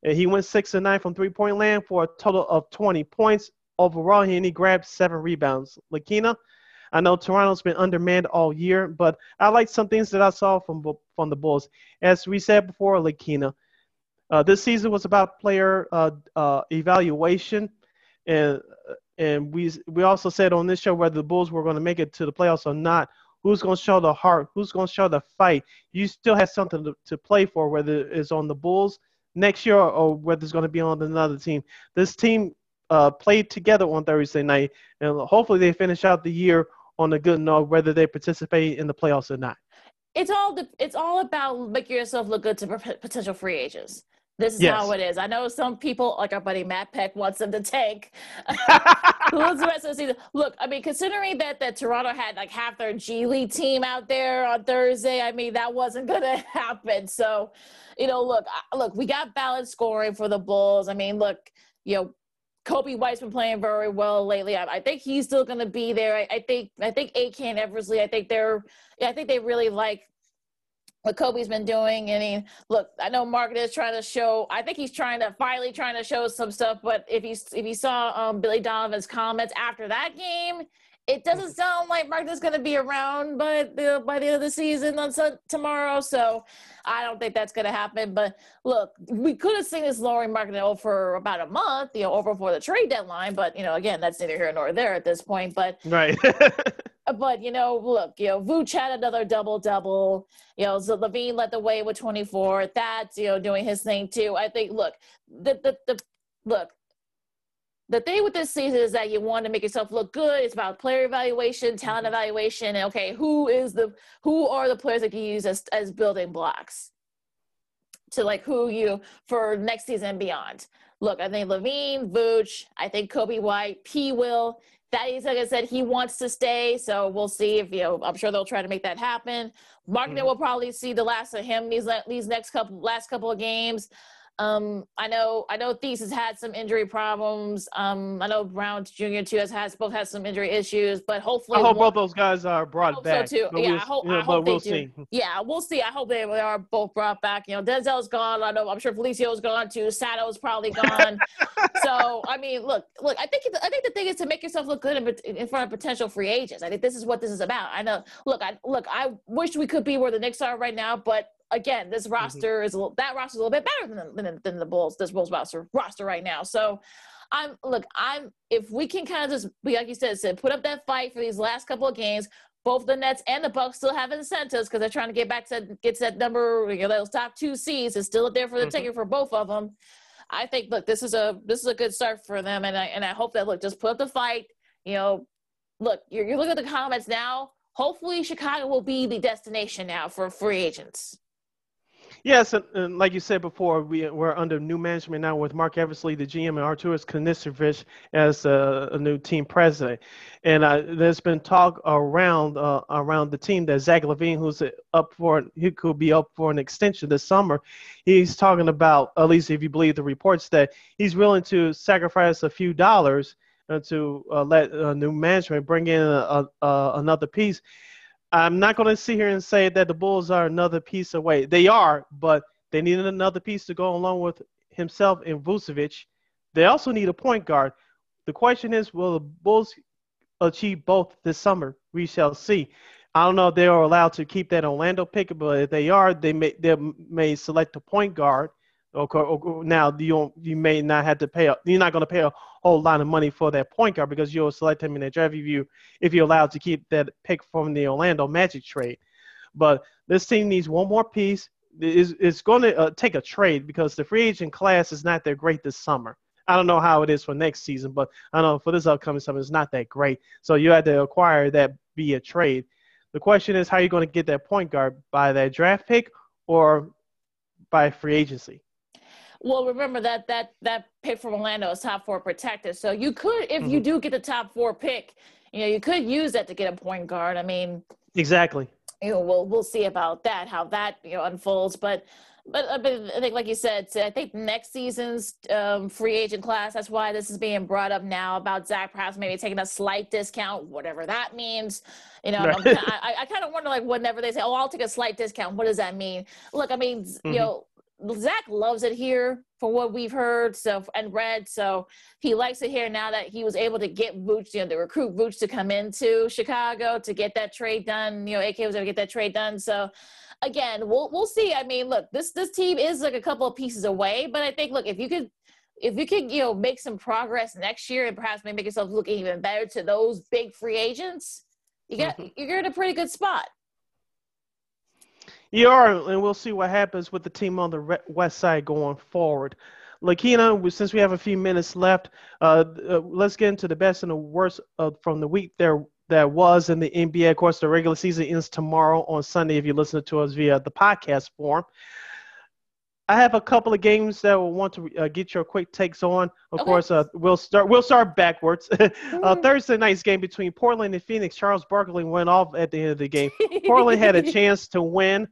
Speaker 1: He went six and nine from three-point land for a total of 20 points overall. And he grabbed seven rebounds. Lakina, I know Toronto's been undermanned all year, but I like some things that I saw from from the Bulls. As we said before, Lakina, uh, this season was about player uh, uh, evaluation, and and we we also said on this show whether the Bulls were going to make it to the playoffs or not. Who's going to show the heart? Who's going to show the fight? You still have something to, to play for, whether it's on the Bulls next year or whether it's going to be on another team. This team uh, played together on Thursday night, and hopefully they finish out the year on a good note, whether they participate in the playoffs or not.
Speaker 2: It's all it's all about making yourself look good to potential free agents. This is yes. how it is. I know some people, like our buddy Matt Peck, wants them to tank. [LAUGHS] [LAUGHS] Who's the rest of the season? Look, I mean, considering that that Toronto had like half their G League team out there on Thursday, I mean that wasn't [LAUGHS] going to happen. So, you know, look, look, we got balanced scoring for the Bulls. I mean, look, you know, Coby White's been playing very well lately. I, I think he's still going to be there. I, I, think I think Aiken Eversley. I think they're. I think they really like what Coby's been doing. I mean, look, I know Mark is trying to show. I think he's trying to finally trying to show some stuff. But if you if you saw um, Billy Donovan's comments after that game, it doesn't sound like Mark's going to be around by the by the end of the season on tomorrow. So I don't think that's going to happen. But look, we could have seen this Lauri Markkanen for about a month, you know, over before the trade deadline. But you know, again, that's neither here nor there at this point. But
Speaker 1: right. [LAUGHS]
Speaker 2: Uh, but you know, look, you know, Vooch had another double double. You know, so LaVine led the way with 24. That's you know doing his thing too. I think. Look, the the the look the thing with this season is that you want to make yourself look good. It's about player evaluation, talent mm-hmm. evaluation, and okay, who is the who are the players that you use as as building blocks to like who you for next season and beyond. Look, I think LaVine, Vooch, I think Coby White, P will. That is like I said, he wants to stay, so we'll see if you know. I'm sure they'll try to make that happen. Markkanen mm-hmm. will probably see the last of him these these next couple last couple of games. Um, I know I know Theis has had some injury problems. Um, I know Brown Jr. too has has both had some injury issues, but hopefully
Speaker 1: I hope one, both those guys are brought back.
Speaker 2: So too. Yeah, we'll, I hope, I hope we'll see. Do. Yeah, we'll see. I hope they are both brought back. You know, Denzel's gone. I know I'm sure Felicio's gone too. Sato's probably gone. [LAUGHS] so I mean, look, look. I think I think the thing is to make yourself look good in, in front of potential free agents. I think this is what this is about. I know. Look, I look. I wish we could be where the Knicks are right now, but again, this mm-hmm. roster mm-hmm. is a little, that roster is a little bit better than, than, than the Bulls, this Bulls roster roster right now. So I'm look, I'm if we can kind of just be like you said, said put up that fight for these last couple of games. Both the Nets and the Bucks still have incentives because they're trying to get back to get to that number. You know, those top two seeds is still there for the mm-hmm. ticket for both of them. I think look, this is a this is a good start for them, and I and I hope that look just put up the fight. You know, look, you're, you're looking at the comments now. Hopefully, Chicago will be the destination now for free agents.
Speaker 1: Yes, and, and, like you said before, we, we're under new management now with Marc Eversley, the GM, and Arturas Karnisovas as a, a, new team president. And uh, there's been talk around uh, around the team that Zach LaVine, who's up for, he could be up for an extension this summer. He's talking about, at least if you believe the reports, that he's willing to sacrifice a few dollars uh, to uh, let uh, new management bring in a, a, another piece. I'm not going to sit here and say that the Bulls are another piece away. They are, but they need another piece to go along with himself and Vucevic. They also need a point guard. The question is, will the Bulls achieve both this summer? We shall see. I don't know if they are allowed to keep that Orlando pick, but if they are, they may they may select a point guard Okay, now you you may not have to pay. A, You're not going to pay a whole lot of money for that point guard because you'll select him in the draft if you if you're allowed to keep that pick from the Orlando Magic trade. But this team needs one more piece. It's, it's going to uh, take a trade because the free agent class is not that great this summer. I don't know how it is for next season, but I know for this upcoming summer it's not that great. So you had to acquire that via a trade. The question is how are you going to get that point guard by that draft pick or by free agency?
Speaker 2: Well, remember that that that pick from Orlando is top four protected. So you could, if mm-hmm. you do get the top four pick, you know, you could use that to get a point guard. I mean,
Speaker 1: exactly.
Speaker 2: you know, we'll we'll see about that, how that you know unfolds. But but, uh, but I think, like you said, I think next season's um, free agent class. That's why this is being brought up now about Zach perhaps maybe taking a slight discount, whatever that means. You know, right. I, I kind of wonder like whenever they say, "Oh, I'll take a slight discount," what does that mean? Look, I mean, mm-hmm. you know, Zach loves it here for what we've heard so and read. So he likes it here now that he was able to get Vooch, you know, to recruit Vooch to come into Chicago to get that trade done. You know, AK was able to get that trade done. So again, we'll we'll see. I mean, look, this this team is like a couple of pieces away, but I think look, if you could if you could, you know, make some progress next year and perhaps maybe make yourself look even better to those big free agents, you got mm-hmm. you're in a pretty good spot.
Speaker 1: You are, and we'll see what happens with the team on the west side going forward. Lakina, since we have a few minutes left, uh, uh, let's get into the best and the worst uh, from the week there that was in the NBA. Of course, the regular season ends tomorrow on Sunday if you listen to us via the podcast form. I have a couple of games that will want to uh, get your quick takes on. Of okay. course, uh, we'll start. We'll start backwards. [LAUGHS] uh, Thursday night's game between Portland and Phoenix. Charles Barkley went off at the end of the game. Portland had a [LAUGHS] chance to win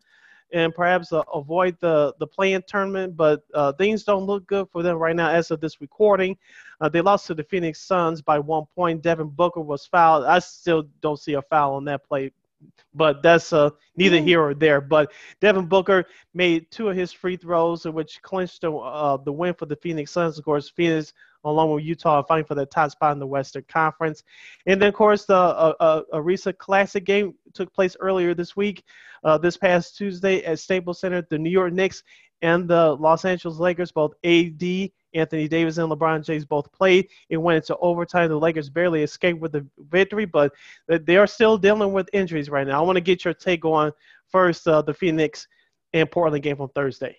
Speaker 1: and perhaps uh, avoid the the play-in tournament. But uh, things don't look good for them right now as of this recording. Uh, they lost to the Phoenix Suns by one point. Devin Booker was fouled. I still don't see a foul on that play, but that's uh, neither here or there. But Devin Booker made two of his free throws, which clinched the, uh, the win for the Phoenix Suns. Of course, Phoenix along with Utah fighting for the top spot in the Western Conference. And then, of course, the uh, uh, a recent classic game took place earlier this week, uh, this past Tuesday at Staples Center. The New York Knicks and the Los Angeles Lakers, both AD, Anthony Davis, and LeBron James both played. It went into overtime. The Lakers barely escaped with the victory, but they are still dealing with injuries right now. I want to get your take on first uh, the Phoenix and Portland game on Thursday.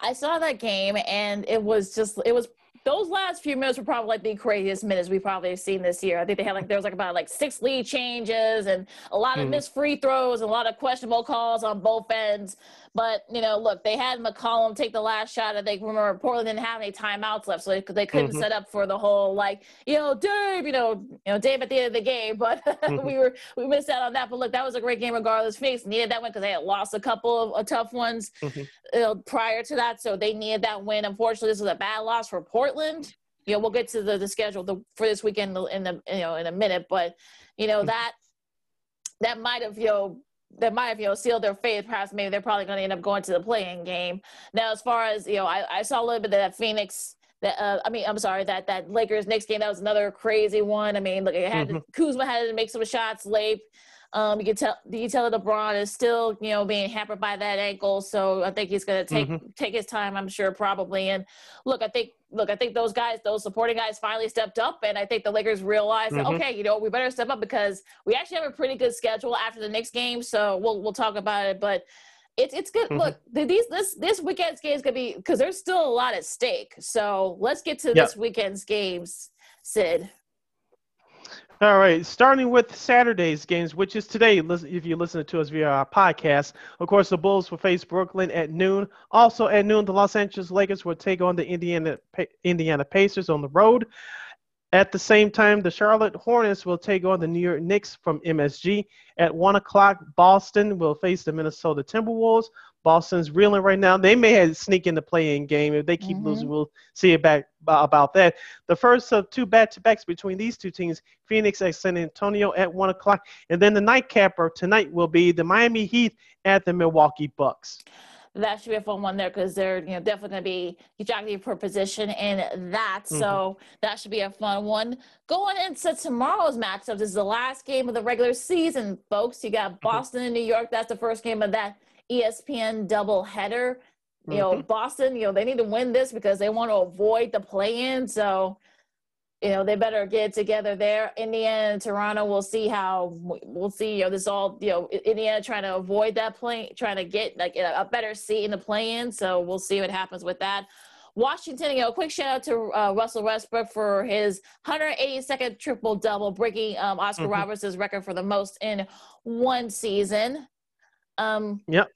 Speaker 2: I saw that game, and it was just it was those last few minutes were probably like the craziest minutes we've probably have seen this year. I think they had like there was like about like six lead changes and a lot of mm. missed free throws and a lot of questionable calls on both ends. But you know, look, they had McCollum take the last shot. I think remember Portland didn't have any timeouts left, so they, they couldn't mm-hmm. set up for the whole like you know Dave, you know, you know Dave at the end of the game. [LAUGHS] But mm-hmm. we were we missed out on that. But look, that was a great game regardless. Phoenix needed that one because they had lost a couple of uh, tough ones mm-hmm. you know, prior to that, so they needed that win. Unfortunately, this was a bad loss for Portland. You know, we'll get to the, the schedule the, for this weekend in the you know in a minute, but you know mm-hmm. that that might have you know that might have you know sealed their fate. Perhaps maybe they're probably going to end up going to the play-in game. Now, as far as you know, I, I saw a little bit of that Phoenix. That uh, I mean, I'm sorry that that Lakers Knicks game. That was another crazy one. I mean, look, it had mm-hmm. Kuzma had to make some shots late. Um, you can tell you tell that LeBron is still, you know, being hampered by that ankle. So I think he's going to take mm-hmm. take his time. I'm sure probably. And look, I think look, I think those guys, those supporting guys, finally stepped up, and I think the Lakers realized, mm-hmm. okay, you know, we better step up because we actually have a pretty good schedule after the next game. So we'll we'll talk about it, but. It's it's good. Mm-hmm. Look, these this this weekend's game is gonna be because there's still a lot at stake. So let's get to yep. this weekend's games, Sid.
Speaker 1: All right, starting with Saturday's games, which is today, if you listen to us via our podcast. Of course, the Bulls will face Brooklyn at noon. Also at noon, the Los Angeles Lakers will take on the Indiana Indiana Pacers on the road. At the same time, the Charlotte Hornets will take on the New York Knicks from MSG. At 1 o'clock, Boston will face the Minnesota Timberwolves. Boston's reeling right now. They may have sneak in the play-in game. If they keep mm-hmm. losing, we'll see it back about that. The first of two back-to-backs between these two teams, Phoenix at San Antonio at 1 o'clock. And then the nightcapper tonight will be the Miami Heat at the Milwaukee Bucks
Speaker 2: that should be a fun one there because they're you know definitely going to be jockeying for position in that. Mm-hmm. So that should be a fun one. Going into tomorrow's matchups this is the last game of the regular season, folks. You got mm-hmm. Boston and New York. That's the first game of that ESPN double header. You know, mm-hmm. Boston. You know they need to win this because they want to avoid the play-in. So you know they better get together there. Indiana and Toronto. We'll see how we'll see. You know this all you know Indiana trying to avoid that play, trying to get like a better seat in the play-in. So we'll see what happens with that. Washington, you know, quick shout out to uh, Russell Westbrook for his 182nd triple double, breaking um, Oscar mm-hmm. Robertson's record for the most in one season. Um,
Speaker 1: yep.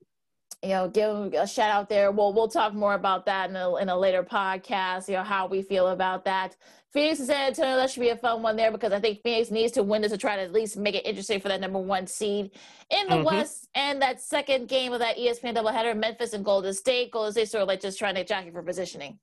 Speaker 2: you know, give a shout out there. We'll we'll talk more about that in a, in a later podcast. You know how we feel about that. Phoenix and San Antonio, that should be a fun one there because I think Phoenix needs to win this to try to at least make it interesting for that number one seed in the mm-hmm. West. And that second game of that ESPN doubleheader, Memphis and Golden State. Golden State sort of like just trying to jockey for positioning.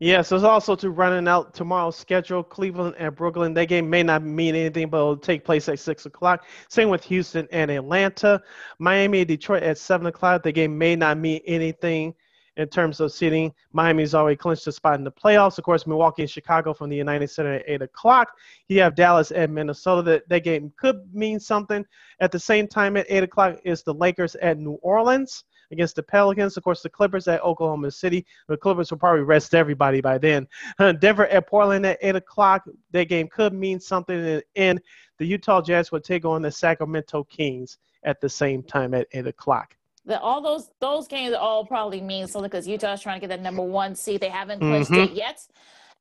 Speaker 1: Yes, there's also to running out tomorrow's schedule. Cleveland and Brooklyn. That game may not mean anything, but it'll take place at six o'clock. Same with Houston and Atlanta. Miami and Detroit at seven o'clock. The game may not mean anything in terms of seeding. Miami's already clinched a spot in the playoffs. Of course, Milwaukee and Chicago from the United Center at eight o'clock. You have Dallas and Minnesota. That that game could mean something. At the same time, at eight o'clock is the Lakers at New Orleans against the Pelicans. Of course, the Clippers at Oklahoma City. The Clippers will probably rest everybody by then. Denver at Portland at 8 o'clock. That game could mean something. And the Utah Jazz will take on the Sacramento Kings at the same time at 8 o'clock.
Speaker 2: The, all those those games all probably mean something because Utah's trying to get that number one seed. They haven't clinched mm-hmm. it yet.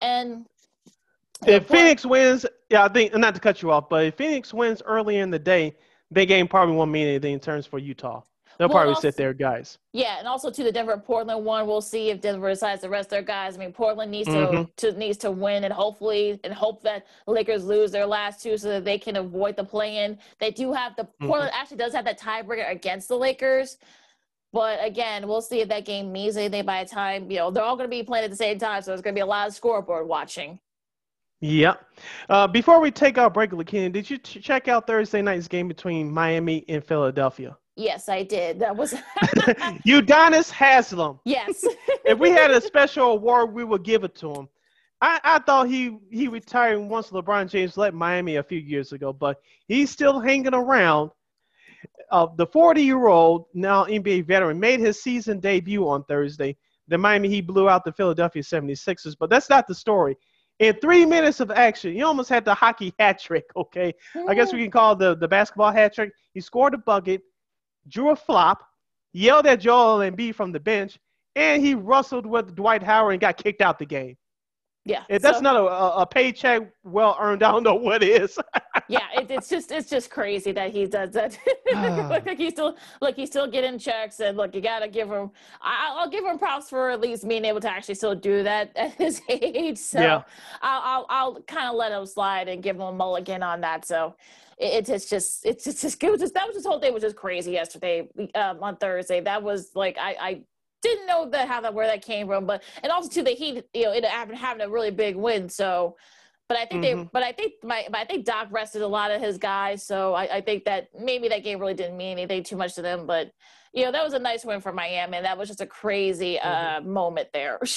Speaker 2: And
Speaker 1: if Phoenix wins, yeah, I think not to cut you off, but if Phoenix wins early in the day, that game probably won't mean anything in terms for Utah. They'll well, probably also, sit there, guys.
Speaker 2: Yeah, and also to the Denver Portland one, we'll see if Denver decides to rest their guys. I mean, Portland needs mm-hmm. to, to needs to win and hopefully and hope that Lakers lose their last two so that they can avoid the play in. They do have the mm-hmm. Portland actually does have that tiebreaker against the Lakers. But again, we'll see if that game means anything by the time, you know, they're all going to be playing at the same time. So there's going to be a lot of scoreboard watching.
Speaker 1: Yep. Uh, before we take our break, Lakina, did you check out Thursday night's game between Miami and Philadelphia?
Speaker 2: Yes, I did. That was [LAUGHS]
Speaker 1: Udonis Haslam.
Speaker 2: Yes. [LAUGHS]
Speaker 1: if we had a special award, we would give it to him. I, I thought he he retired once LeBron James left Miami a few years ago, but he's still hanging around. Uh, the 40 year old, now NBA veteran, made his season debut on Thursday. The Miami he blew out the Philadelphia 76ers, but that's not the story. In three minutes of action, he almost had the hockey [LAUGHS] hat trick. Okay, I guess we can call the the basketball hat trick. He scored a bucket drew a flop, yelled at Joel Embiid from the bench, and he wrestled with Dwight Howard and got kicked out the game.
Speaker 2: Yeah,
Speaker 1: if that's so, not a, a paycheck well earned, I don't know what is. [LAUGHS]
Speaker 2: yeah, it, it's just it's just crazy that he does that. look, [LAUGHS] like he's still look, he's still getting checks, and look, you gotta give him. I, will give him props for at least being able to actually still do that [LAUGHS] at his age. So yeah. I'll I'll, I'll kind of let him slide and give him a mulligan on that. So it's it's just it's just, it was just that was this whole day was just crazy yesterday um, on Thursday. That was like I I didn't know that how that where that came from, but and also to the Heat, you know, it happened having a really big win. So, but I think mm-hmm. they, but I think my, but I think Doc rested a lot of his guys. So I, I think that maybe that game really didn't mean anything too much to them, but you know that was a nice win for Miami, and that was just a crazy mm-hmm. uh, moment there. [LAUGHS]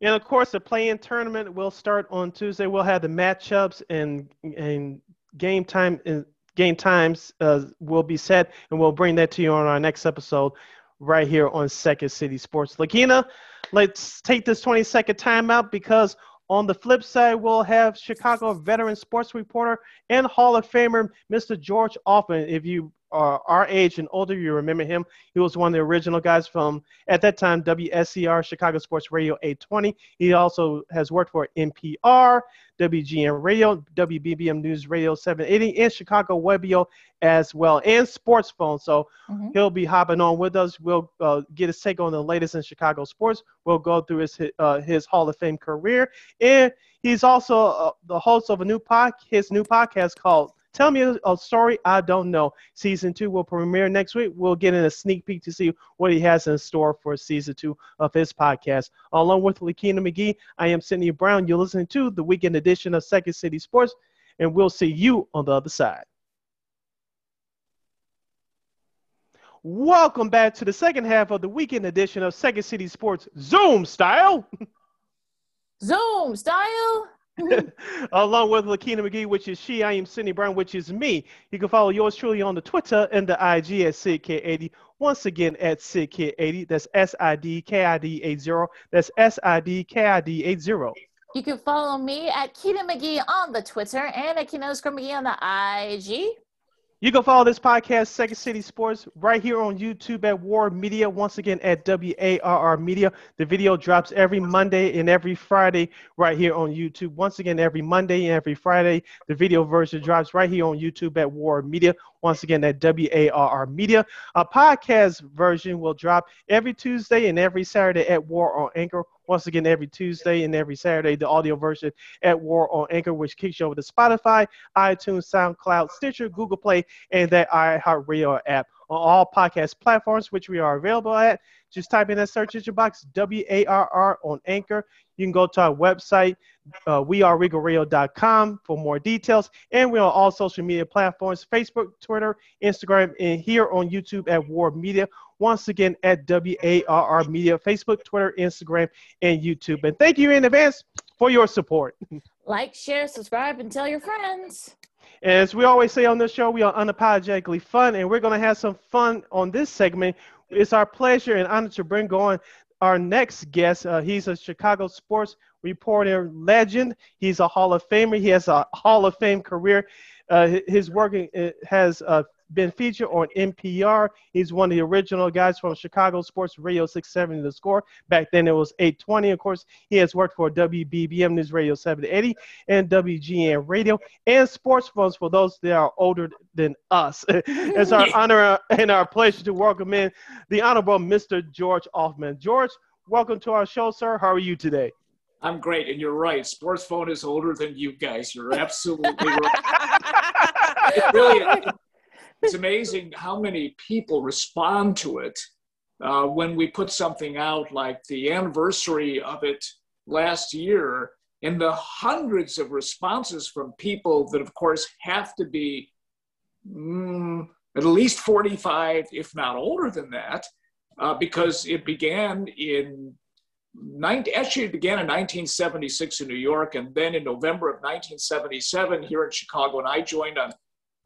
Speaker 1: And of course, the play-in tournament will start on Tuesday. We'll have the matchups and and game time uh, game times uh, will be set, and we'll bring that to you on our next episode right here on Second City Sports. Lakina, let's take this 20 second timeout because on the flip side, we'll have Chicago veteran sports reporter and Hall of Famer Mr. George Ofman. If you are our age and older, you remember him. He was one of the original guys from, at that time, WSCR, Chicago Sports Radio 820. He also has worked for NPR, WGN Radio, WBBM News Radio 780, and Chicago Webio as well, and Sports Phone. So mm-hmm. he'll be hopping on with us. We'll uh, get his take on the latest in Chicago sports. We'll go through his uh, his Hall of Fame career, and he's also uh, the host of a new pod, his new podcast called Tell me a, story I don't know. Season two will premiere next week. We'll get in a sneak peek to see what he has in store for season two of his podcast. Along with Lakina McGee, I am Sydney Brown. You're listening to the weekend edition of Second City Sports, and we'll see you on the other side. Welcome back to the second half of the weekend edition of Second City Sports Zoom style. [LAUGHS]
Speaker 2: Zoom style. [LAUGHS]
Speaker 1: Along with Lakina McGee, which is she, I am Sydney Brown, which is me. You can follow yours truly on the Twitter and the IG at SidKid80. Once again at SidKid80. That's S I D K I D 80. That's S I D K I D 80.
Speaker 2: You can follow me at Keita McGee on the Twitter and at Keita McGee on the IG.
Speaker 1: You can follow this podcast, Second City Sports, right here on YouTube at WARR Media. Once again, at WARR Media. The video drops every Monday and every Friday right here on YouTube. Once again, every Monday and every Friday, the video version drops right here on YouTube at WARR Media. Once again, at WARR Media. A podcast version will drop every Tuesday and every Saturday at WARR on Anchor. Once again, every Tuesday and every Saturday, the audio version at WARR on Anchor, which kicks you over to Spotify, iTunes, SoundCloud, Stitcher, Google Play, and that iHeartRadio app on all podcast platforms, which we are available at. Just type in that search engine box, W-A-R-R on Anchor. You can go to our website, uh, weareregalradio.com for more details. And we're on all social media platforms, Facebook, Twitter, Instagram, and here on YouTube at WARR Media. Once again, at W-A-R-R Media, Facebook, Twitter, Instagram, and YouTube. And thank you in advance for your support. [LAUGHS]
Speaker 2: Like, share, subscribe, and tell your friends.
Speaker 1: As we always say on this show, we are unapologetically fun, and we're going to have some fun on this segment. It's our pleasure and honor to bring on our next guest. Uh, he's a Chicago sports reporter legend. He's a Hall of Famer. He has a Hall of Fame career. Uh, his work has uh, been featured on NPR. He's one of the original guys from Chicago Sports Radio 670 The Score. Back then it was 820. Of course, he has worked for WBBM News Radio 780 and WGN Radio and Sports Phones for those that are older than us. [LAUGHS] it's our [LAUGHS] honor and our pleasure to welcome in the Honorable Mr. George Ofman. George, welcome to our show, sir. How are you today?
Speaker 3: I'm great, and you're right. Sports phone is older than you guys. You're absolutely [LAUGHS] right. it really, it's amazing how many people respond to it uh, when we put something out like the anniversary of it last year and the hundreds of responses from people that of course have to be mm, at least 45 if not older than that uh, because it began in 19, actually it began in 1976 in new york and then in november of 1977 here in chicago and i joined on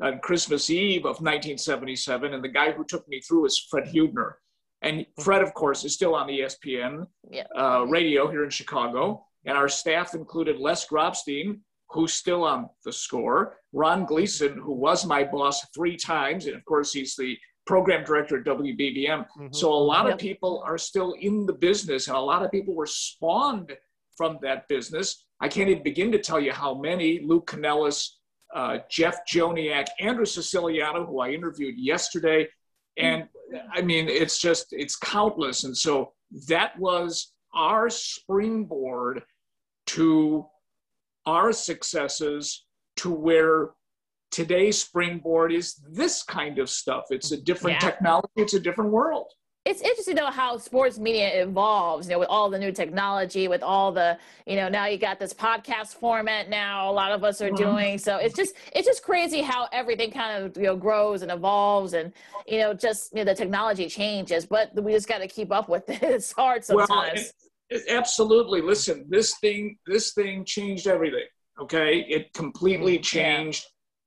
Speaker 3: on Christmas Eve of 1977, and the guy who took me through is Fred Huebner. And Fred, of course, is still on the ESPN yeah. uh, radio here in Chicago. And our staff included Les Grobstein, who's still on the score, Ron Gleason, who was my boss three times, and of course, he's the program director at WBBM. Mm-hmm. So a lot yep. of people are still in the business, and a lot of people were spawned from that business. I can't even begin to tell you how many. Luke Canellis, uh, Jeff Joniak, Andrew Siciliano, who I interviewed yesterday. And I mean, it's just, it's countless. And so that was our springboard to our successes to where today's springboard is this kind of stuff. It's a different yeah. technology, it's a different world
Speaker 2: it's interesting though how sports media evolves you know with all the new technology with all the you know now you got this podcast format now a lot of us are mm-hmm. doing so it's just it's just crazy how everything kind of you know grows and evolves and you know just you know the technology changes but we just got to keep up with it [LAUGHS] it's hard sometimes well, it,
Speaker 3: it, absolutely listen this thing this thing changed everything okay it completely mm-hmm. changed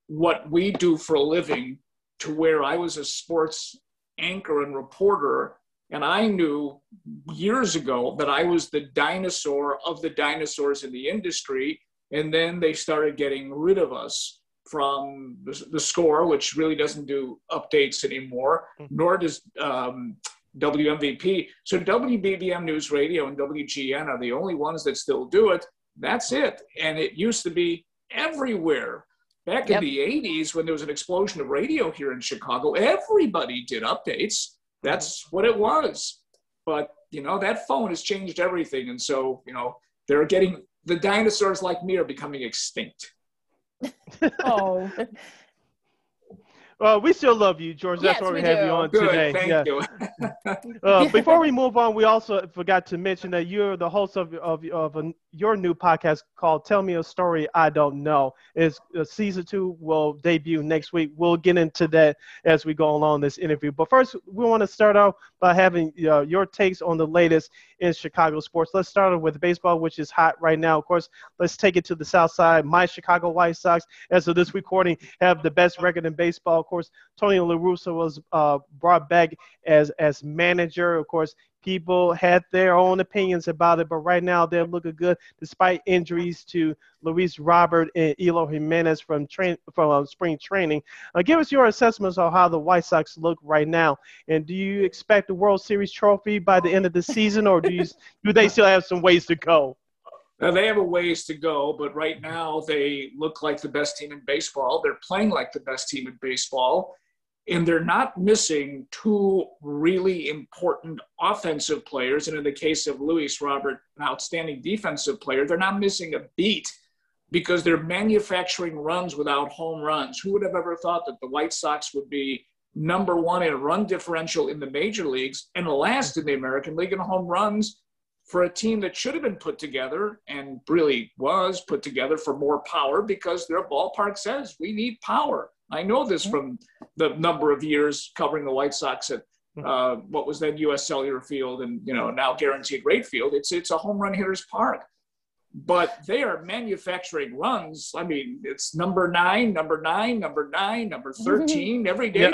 Speaker 3: yeah. what we do for a living to where i was a sports anchor and reporter. And I knew years ago that I was the dinosaur of the dinosaurs in the industry. And then they started getting rid of us from the, the score, which really doesn't do updates anymore, mm-hmm. nor does um, WMVP. So WBBM News Radio and WGN are the only ones that still do it. That's it. And it used to be everywhere. Back yep. in the 80s, when there was an explosion of radio here in Chicago, everybody did updates. That's mm-hmm. what it was. But, you know, that phone has changed everything. And so, you know, they're getting the dinosaurs like me are becoming extinct. [LAUGHS] [LAUGHS]
Speaker 2: oh.
Speaker 1: Well, we still love you, George. That's yes, why we, we have do. you on
Speaker 3: Good,
Speaker 1: today.
Speaker 3: Thank
Speaker 1: yeah.
Speaker 3: you.
Speaker 1: uh, [LAUGHS] before we move on, we also forgot to mention that you're the host of of, of a, your new podcast called "Tell Me a Story I Don't Know." Is uh, season two will debut next week. We'll get into that as we go along this interview. But first, we want to start off by having uh, your takes on the latest in Chicago sports. Let's start off with baseball, which is hot right now. Of course, let's take it to the south side. My Chicago White Sox, as of this recording, have the best record in baseball. Of course, Tony La Russa was uh, brought back as as manager. Of course, people had their own opinions about it, but right now they're looking good despite injuries to Luis Robert and Eloy Jimenez from train from uh, spring training. Uh, give us your assessments on how the White Sox look right now, and do you expect a World Series trophy by the end of the season, or do you [LAUGHS] do they still have some ways to go?
Speaker 3: Now, they have a ways to go, but right now they look like the best team in baseball. They're playing like the best team in baseball, and they're not missing two really important offensive players. And in the case of Luis Robert, an outstanding defensive player, they're not missing a beat because they're manufacturing runs without home runs. Who would have ever thought that the White Sox would be number one in run differential in the major leagues and last in the American League in home runs? For a team that should have been put together and really was put together for more power because their ballpark says we need power. I know this from the number of years covering the White Sox at uh, what was then U.S. Cellular Field and you know now Guaranteed Rate Field. It's it's a home run hitter's park, but they are manufacturing runs. I mean, it's number nine, number nine, number nine, number [LAUGHS] thirteen. Every day yeah.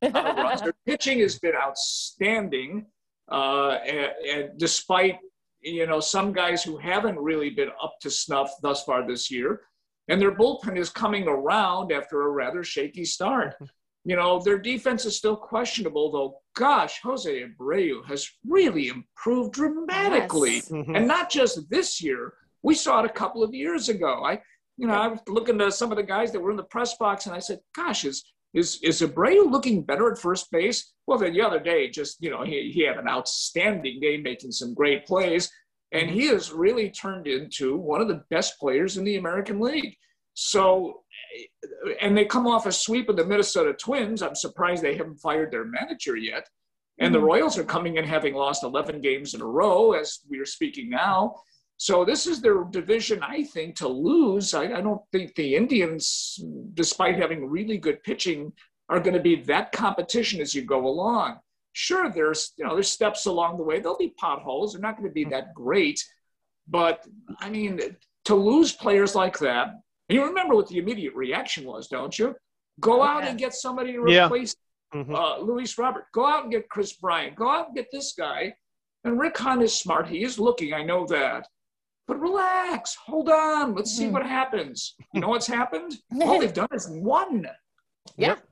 Speaker 3: they're [LAUGHS] runs. Their pitching has been outstanding. Uh, and, and, despite you know some guys who haven't really been up to snuff thus far this year, and their bullpen is coming around after a rather shaky start. [LAUGHS] You know their defense is still questionable, though. Gosh, Jose Abreu has really improved dramatically, yes. mm-hmm. and not just this year. We saw it a couple of years ago. I, you know, I was looking at some of the guys that were in the press box, and I said, "Gosh, is is is Abreu looking better at first base? Well, then the other day, just you know, he, he had an outstanding game, making some great plays, and he has really turned into one of the best players in the American League. So, and they come off a sweep of the Minnesota Twins. I'm surprised they haven't fired their manager yet. And the mm-hmm. Royals are coming in having lost 11 games in a row as we are speaking now. So this is their division, I think, to lose. I, I, don't think the Indians, despite having really good pitching, are going to be that competition as you go along. Sure, there's you know there's steps along the way. There'll be potholes. They're not going to be that great, but I mean to lose players like that. you remember what the immediate reaction was, don't you? Go out and get somebody to replace yeah. mm-hmm. uh, Luis Robert. Go out and get Kris Bryant. Go out and get this guy. And Rick Hahn is smart. He is looking. I know that. But relax, hold on, let's see hmm. what happens. You know what's happened? [LAUGHS] All they've done is won.
Speaker 2: Yeah. Yep.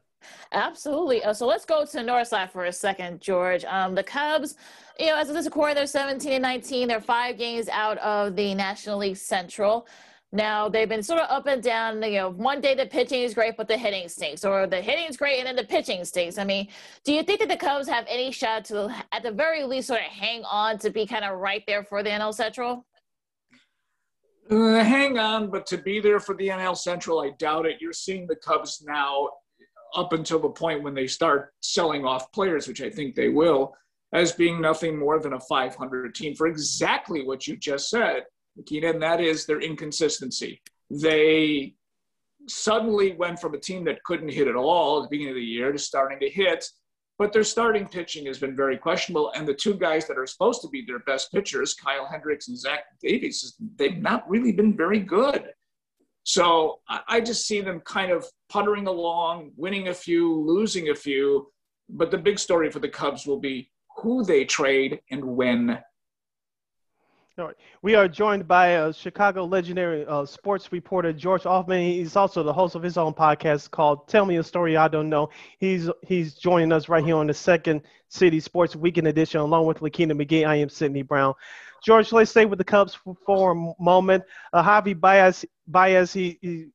Speaker 2: Absolutely. Uh, so let's go to the north side for a second, George. Um, the Cubs, you know, as of this quarter, they're 17 and 19. They're five games out of the National League Central. Now they've been sort of up and down. You know, one day the pitching is great, but the hitting stinks, or the hitting is great and then the pitching stinks. I mean, do you think that the Cubs have any shot to, at the very least, sort of hang on to be kind of right there for the NL Central?
Speaker 3: Uh, hang on, but to be there for the NL Central, I doubt it. You're seeing the Cubs now, up until the point when they start selling off players, which I think they will, as being nothing more than a 500 team for exactly what you just said, Lakina, and that is their inconsistency. They suddenly went from a team that couldn't hit at all at the beginning of the year to starting to hit but their starting pitching has been very questionable. And the two guys that are supposed to be their best pitchers, Kyle Hendricks and Zach Davies, they've not really been very good. So I just see them kind of puttering along, winning a few, losing a few. But the big story for the Cubs will be who they trade and when
Speaker 1: all right. We are joined by a Chicago legendary uh, sports reporter, George Ofman. He's also the host of his own podcast called "Tell Me a Story I Don't Know." He's he's joining us right here on the Second City Sports Weekend Edition, along with Lakina McGee. I am Sydney Brown. George, let's stay with the Cubs for, for a moment. Uh, Javi Baez, Baez, he, he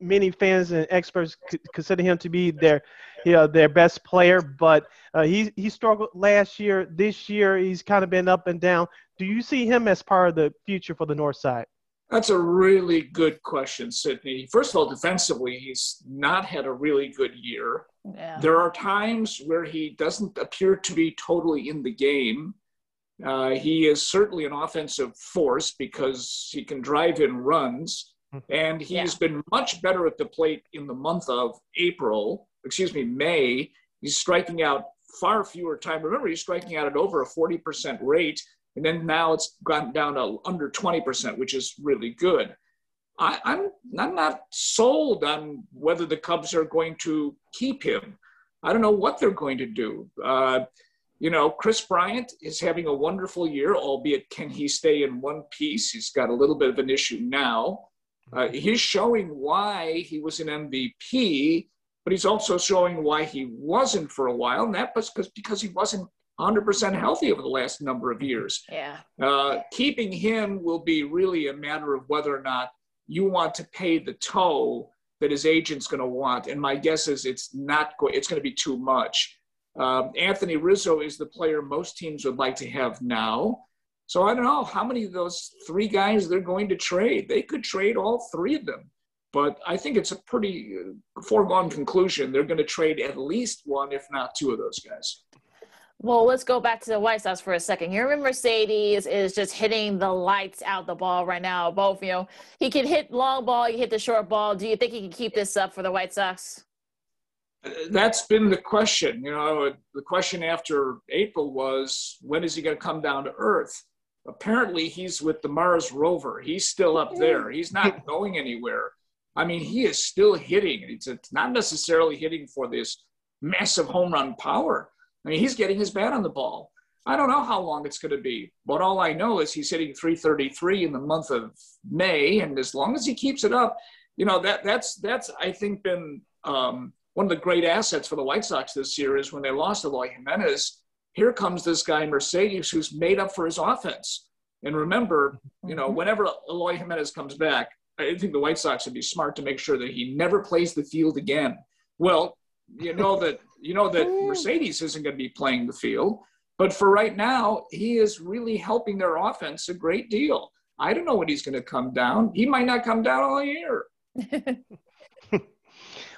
Speaker 1: many fans and experts consider him to be their you know, their best player, but uh, he he struggled last year. This year, he's kind of been up and down. Do you see him as part of the future for the North Side?
Speaker 3: That's a really good question, Sydney. First of all, defensively, he's not had a really good year. Yeah. There are times where he doesn't appear to be totally in the game. Uh, he is certainly an offensive force because he can drive in runs. And he's yeah. been much better at the plate in the month of April, excuse me, May. He's striking out far fewer times. Remember, he's striking out at over a 40% rate and then now it's gone down to under 20%, which is really good. I, I'm I'm not sold on whether the Cubs are going to keep him. I don't know what they're going to do. Uh, you know, Kris Bryant is having a wonderful year, albeit can he stay in one piece? He's got a little bit of an issue now. Uh, he's showing why he was an MVP, but he's also showing why he wasn't for a while, and that was because because he wasn't 100% healthy over the last number of years.
Speaker 2: Yeah.
Speaker 3: Uh, keeping him will be really a matter of whether or not you want to pay the toll that his agent's going to want. And my guess is it's not going. It's going to be too much. Um, Anthony Rizzo is the player most teams would like to have now. So I don't know how many of those three guys they're going to trade. They could trade all three of them, but I think it's a pretty uh, foregone conclusion. They're going to trade at least one, if not two of those guys.
Speaker 2: Well, let's go back to the White Sox for a second. Here, Mercedes is just hitting the lights out the ball right now. Both, you know, he can hit long ball, he can hit the short ball. Do you think he can keep this up for the White Sox?
Speaker 3: that's been the question. You know, the question after April was when is he going to come down to earth? Apparently, he's with the Mars rover. He's still up there. He's not [LAUGHS] going anywhere. I mean, he is still hitting. It's, not necessarily hitting for this massive home run power. I mean, he's getting his bat on the ball. I don't know how long it's going to be, but all I know is he's hitting 333 in the month of May, and as long as he keeps it up, you know that that's that's I think been um, one of the great assets for the White Sox this year is when they lost Eloy Jimenez, here comes this guy Mercedes who's made up for his offense. And remember, you know, mm-hmm. whenever Eloy Jimenez comes back, I think the White Sox would be smart to make sure that he never plays the field again. Well, you know that you know that [LAUGHS] Mercedes isn't going to be playing the field, but for right now, he is really helping their offense a great deal. I don't know when he's going to come down. He might not come down all year. [LAUGHS]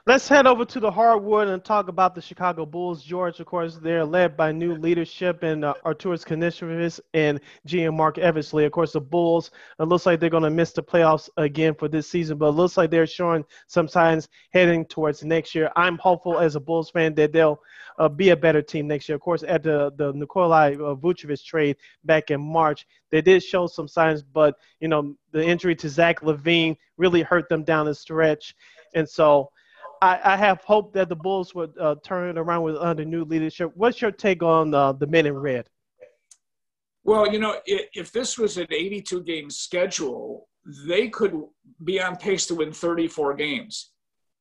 Speaker 1: Let's head over to the hardwood and talk about the Chicago Bulls. George, of course, they're led by new leadership and uh, Arturas Karnisovas and GM Marc Eversley. Of course, the Bulls, it looks like they're going to miss the playoffs again for this season, but it looks like they're showing some signs heading towards next year. I'm hopeful as a Bulls fan that they'll uh, be a better team next year. Of course, at the, the Nikolai uh, Vucevic trade back in March, they did show some signs, but, you know, the injury to Zach LaVine really hurt them down the stretch. And so, I, I have hope that the Bulls would uh, turn it around with under new leadership. What's your take on uh, the men in red?
Speaker 3: Well, you know, if, if this was an 82 game schedule, they could be on pace to win 34 games.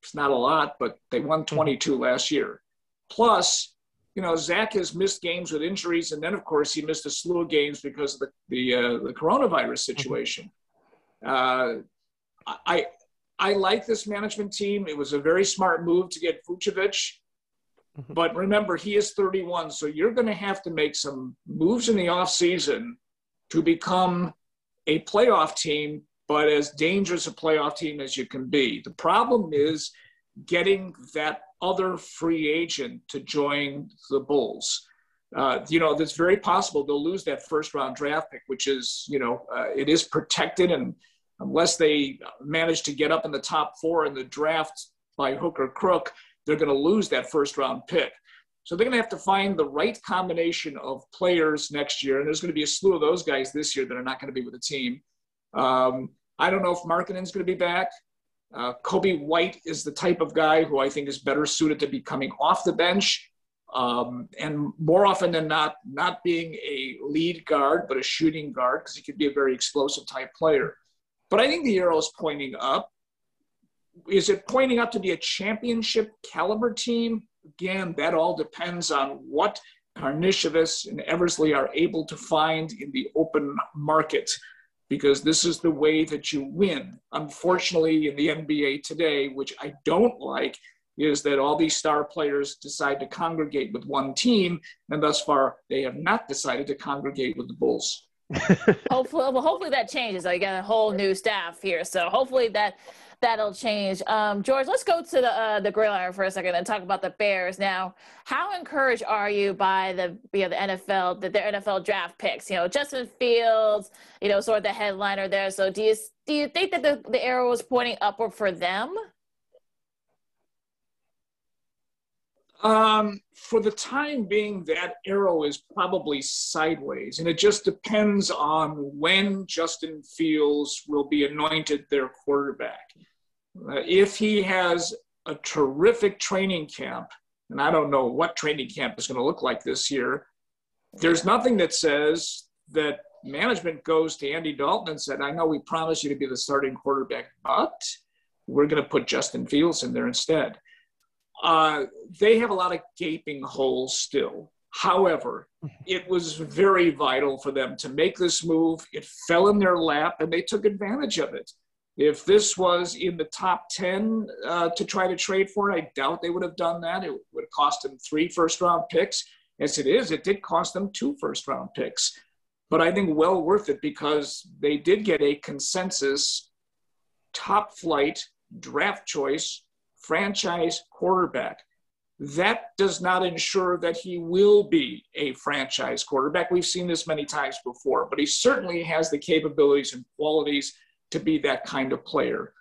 Speaker 3: It's not a lot, but they won mm-hmm. 22 last year. Plus, you know, Zach has missed games with injuries, and then of course he missed a slew of games because of the the, uh, the coronavirus mm-hmm. situation. Uh, I I like this management team. It was a very smart move to get Vucevic. Mm-hmm. But remember, he is 31, so you're going to have to make some moves in the offseason to become a playoff team, but as dangerous a playoff team as you can be. The problem is getting that other free agent to join the Bulls. Uh, you know, it's very possible they'll lose that first round draft pick, which is, you know, uh, it is protected and unless they manage to get up in the top four in the draft by hook or crook, they're going to lose that first round pick. So they're going to have to find the right combination of players next year. And there's going to be a slew of those guys this year that are not going to be with the team. Um, I don't know if Markkanen's going to be back. Uh, Coby White is the type of guy who I think is better suited to be coming off the bench. Um, and more often than not, not being a lead guard, but a shooting guard, because he could be a very explosive type player. But I think the arrow is pointing up. Is it pointing up to be a championship caliber team? Again, that all depends on what Karnisovas and Eversley are able to find in the open market, because this is the way that you win. Unfortunately, in the NBA today, which I don't like, is that all these star players decide to congregate with one team, and thus far they have not decided to congregate with the Bulls
Speaker 2: hopefully, well, hopefully that changes. I got a whole new staff here, so hopefully that that'll change. Um, George, let's go to the uh, the gridiron for a second and talk about the Bears. Now, how encouraged are you by the you know, the NFL, the, their NFL draft picks? You know, Justin Fields, you know, sort of the headliner there. So, do you do you think that the the arrow is pointing upward for them?
Speaker 3: Um, for the time being, that arrow is probably sideways, and it just depends on when Justin Fields will be anointed their quarterback. Uh, if he has a terrific training camp, and I don't know what training camp is going to look like this year, there's nothing that says that management goes to Andy Dalton and said, I know we promised you to be the starting quarterback, but we're going to put Justin Fields in there instead uh, they have a lot of gaping holes still. However, it was very vital for them to make this move. It fell in their lap and they took advantage of it. If this was in the top 10 uh, to try to trade for it, I doubt they would have done that. It would have cost them three first round picks. As it is, it did cost them two first round picks. But I think well worth it because they did get a consensus top flight draft choice franchise quarterback. That does not ensure that he will be a franchise quarterback. We've seen this many times before, but he certainly has the capabilities and qualities to be that kind of player.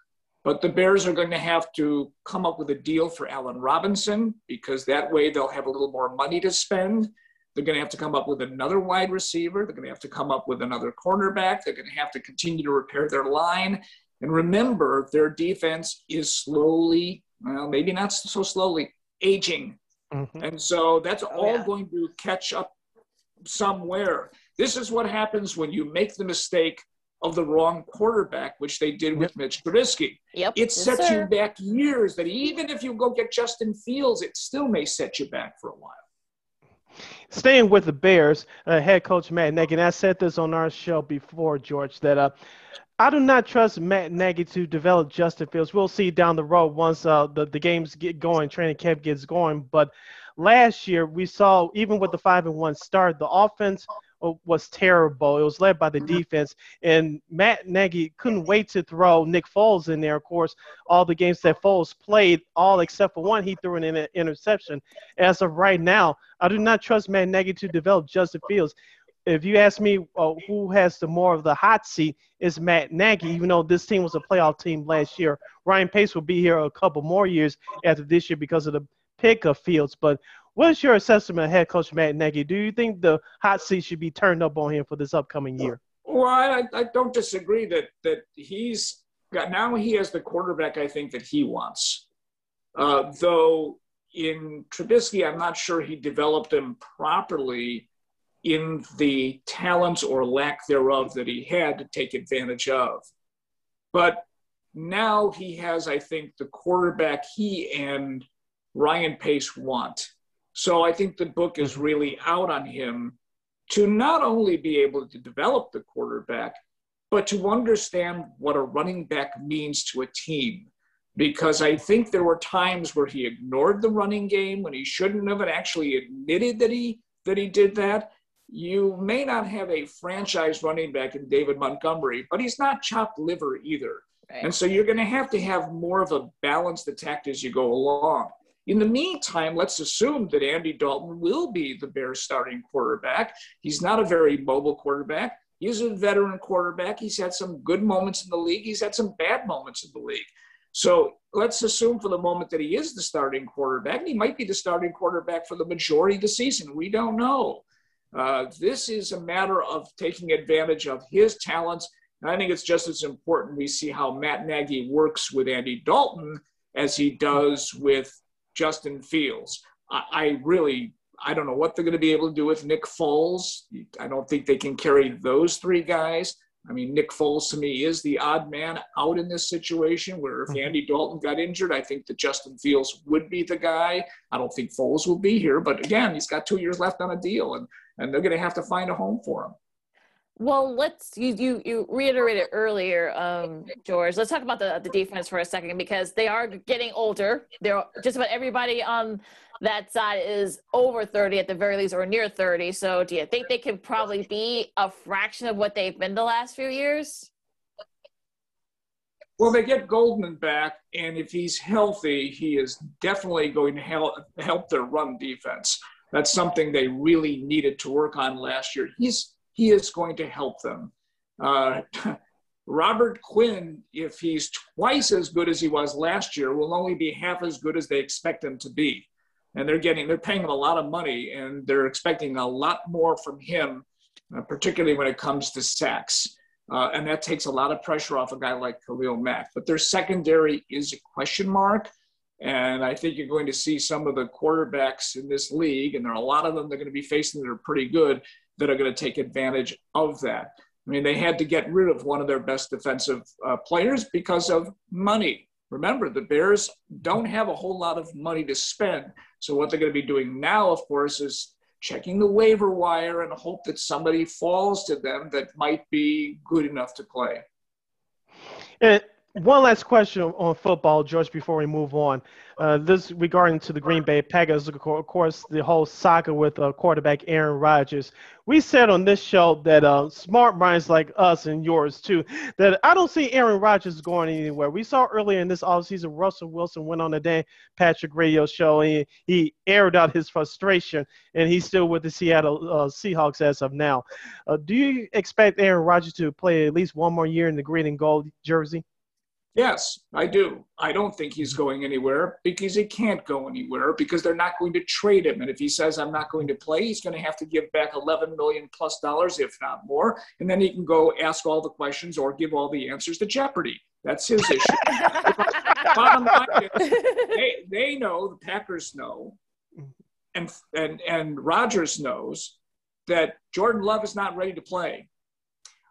Speaker 3: But the Bears are going to have to come up with a deal for Allen Robinson because that way they'll have a little more money to spend. They're going to have to come up with another wide receiver. They're going to have to come up with another cornerback. They're going to have to continue to repair their line. And remember, their defense is slowly, well, maybe not so slowly, aging. Mm-hmm. And so that's oh, all yeah. going to catch up somewhere. This is what happens when you make the mistake of the wrong quarterback, which they did with Mitch Trubisky.
Speaker 2: Yep.
Speaker 3: It yes, sets sir. you back years that even if you go get Justin Fields, it still may set you back for a while.
Speaker 1: Staying with the Bears, uh, head coach Matt Nagy, and I said this on our show before, George, that uh, I do not trust Matt Nagy to develop Justin Fields. We'll see down the road once uh, the, the games get going, training camp gets going. But last year, we saw, even with the 5 and 1 start, the offense – was terrible. It was led by the mm-hmm. defense, and Matt Nagy couldn't wait to throw Nick Foles in there. Of course, all the games that Foles played, all except for one, he threw an interception. As of right now, I do not trust Matt Nagy to develop Justin Fields. If you ask me uh, who has the more of the hot seat, is Matt Nagy. Even though this team was a playoff team last year, Ryan Pace will be here a couple more years after this year because of the pick of Fields. But What's your assessment of head coach Matt Nagy? Do you think the hot seat should be turned up on him for this upcoming year?
Speaker 3: Well, I, I don't disagree that that he's got now he has the quarterback I think that he wants. Uh, though in Trubisky, I'm not sure he developed him properly in the talents or lack thereof that he had to take advantage of. But now he has, I think, the quarterback he and Ryan Pace want. So I think the book is really out on him to not only be able to develop the quarterback, but to understand what a running back means to a team. Because I think there were times where he ignored the running game when he shouldn't have and actually admitted that he that he did that. You may not have a franchise running back in David Montgomery, but he's not chopped liver either. Right. And so you're going to have to have more of a balanced attack as you go along. In the meantime, let's assume that Andy Dalton will be the Bears starting quarterback. He's not a very mobile quarterback. He's a veteran quarterback. He's had some good moments in the league. He's had some bad moments in the league. So let's assume for the moment that he is the starting quarterback. and he might be the starting quarterback for the majority of the season. We don't know. Uh, this is a matter of taking advantage of his talents. And I think it's just as important we see how Matt Nagy works with Andy Dalton as he does with Justin Fields. I, I really I don't know what they're going to be able to do with Nick Foles. I don't think they can carry those three guys. I mean, Nick Foles to me is the odd man out in this situation where if mm-hmm. Andy Dalton got injured, I think that Justin Fields would be the guy. I don't think Foles will be here, but again, he's got two years left on a deal and, and they're going to have to find a home for them.
Speaker 2: Well, let's you you you reiterated earlier, um, George. Let's talk about the the defense for a second because they are getting older. They're just about everybody on that side is over 30 at the very least or near 30. So do you think they can probably be a fraction of what they've been the last few years?
Speaker 3: Well, they get Goldman back, and if he's healthy, he is definitely going to help help their run defense. That's something they really needed to work on last year. He's he is going to help them. Uh, [LAUGHS] Robert Quinn, if he's twice as good as he was last year, will only be half as good as they expect him to be. And they're getting, they're paying him a lot of money and they're expecting a lot more from him, uh, particularly when it comes to sacks. Uh, and that takes a lot of pressure off a guy like Khalil Mack. But their secondary is a question mark. And I think you're going to see some of the quarterbacks in this league, and there are a lot of them they're going to be facing that are pretty good, that are going to take advantage of that. I mean, they had to get rid of one of their best defensive uh, players because of money. Remember, the Bears don't have a whole lot of money to spend. So, what they're going to be doing now, of course, is checking the waiver wire and hope that somebody falls to them that might be good enough to play.
Speaker 1: And one last question on football, George, before we move on. Uh, this regarding to the Green Bay Packers, of course, the whole saga with uh, quarterback Aaron Rodgers. We said on this show that uh, smart minds like us and yours too, that I don't see Aaron Rodgers going anywhere. We saw earlier in this offseason, Russell Wilson went on the Dan Patrick Radio show and he aired out his frustration, and he's still with the Seattle uh, Seahawks as of now. Uh, do you expect Aaron Rodgers to play at least one more year in the green and gold jersey?
Speaker 3: Yes, I do. I don't think he's going anywhere because he can't go anywhere because they're not going to trade him. And if he says I'm not going to play, he's going to have to give back 11 million plus dollars, if not more. And then he can go ask all the questions or give all the answers to Jeopardy. That's his issue. [LAUGHS] Bottom line is, they, they know, the Packers know, and, and, and Rodgers knows that Jordan Love is not ready to play.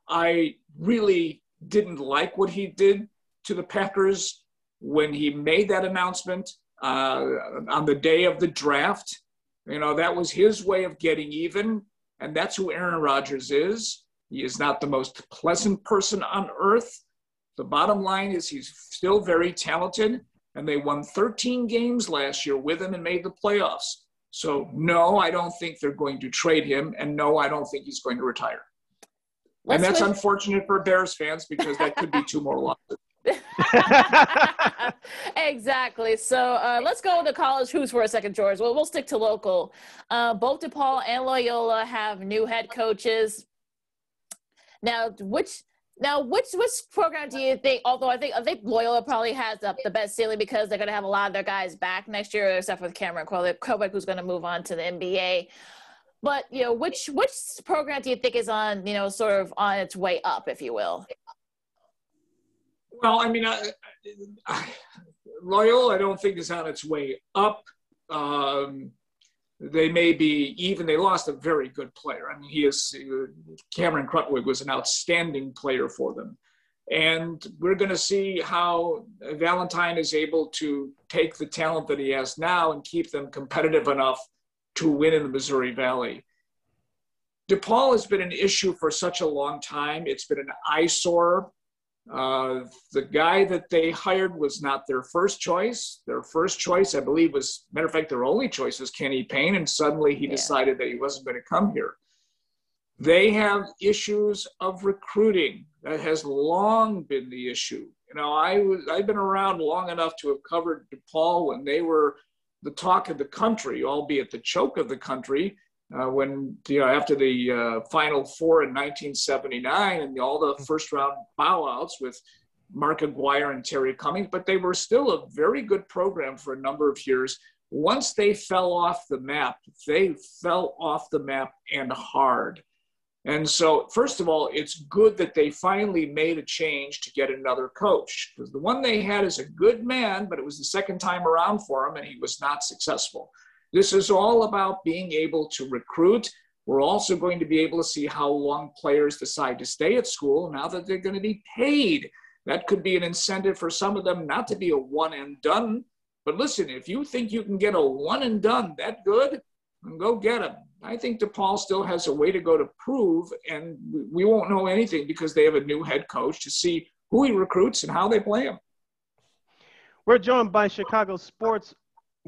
Speaker 3: I really didn't like what he did to the Packers when he made that announcement uh, on the day of the draft. You know, that was his way of getting even. And that's who Aaron Rodgers is. He is not the most pleasant person on earth. The bottom line is he's still very talented, and they won 13 games last year with him and made the playoffs. So, no, I don't think they're going to trade him, and no, I don't think he's going to retire. Let's and that's win. unfortunate for Bears fans because that could be two more losses. [LAUGHS]
Speaker 2: exactly. So uh, let's go to college hoops for a second, George. Well, we'll stick to local. Uh, both DePaul and Loyola have new head coaches. Now, which now which which program do you think? Although I think I think Loyola probably has the, the best ceiling because they're going to have a lot of their guys back next year, except for Cameron Krutwig, who's going to move on to the NBA. But you know, which which program do you think is on you know sort of on its way up, if you will?
Speaker 3: Well, I mean, I, I, Loyola, I don't think is on its way up. Um, they may be even. They lost a very good player. I mean, he is Cameron Krutwig was an outstanding player for them, and we're going to see how Valentine is able to take the talent that he has now and keep them competitive enough to win in the Missouri Valley. DePaul has been an issue for such a long time. It's been an eyesore uh, the guy that they hired was not their first choice. Their first choice, I believe, was matter of fact, their only choice was Kenny Payne, and suddenly he yeah. decided that he wasn't going to come here. They have issues of recruiting. That has long been the issue. You know, I was I've been around long enough to have covered DePaul when they were the talk of the country, albeit the choke of the country uh, when you know after the uh, Final Four in 1979 and all the first round bowouts with Mark Aguirre and Terry Cummings, but they were still a very good program for a number of years. Once they fell off the map, they fell off the map and hard. And so, first of all, it's good that they finally made a change to get another coach because the one they had is a good man, but it was the second time around for him and he was not successful. This is all about being able to recruit. We're also going to be able to see how long players decide to stay at school now that they're going to be paid. That could be an incentive for some of them not to be a one and done. But listen, if you think you can get a one and done that good, go get them. I think DePaul still has a way to go to prove, and we won't know anything because they have a new head coach to see who he recruits and how they play him.
Speaker 1: We're joined by Chicago sports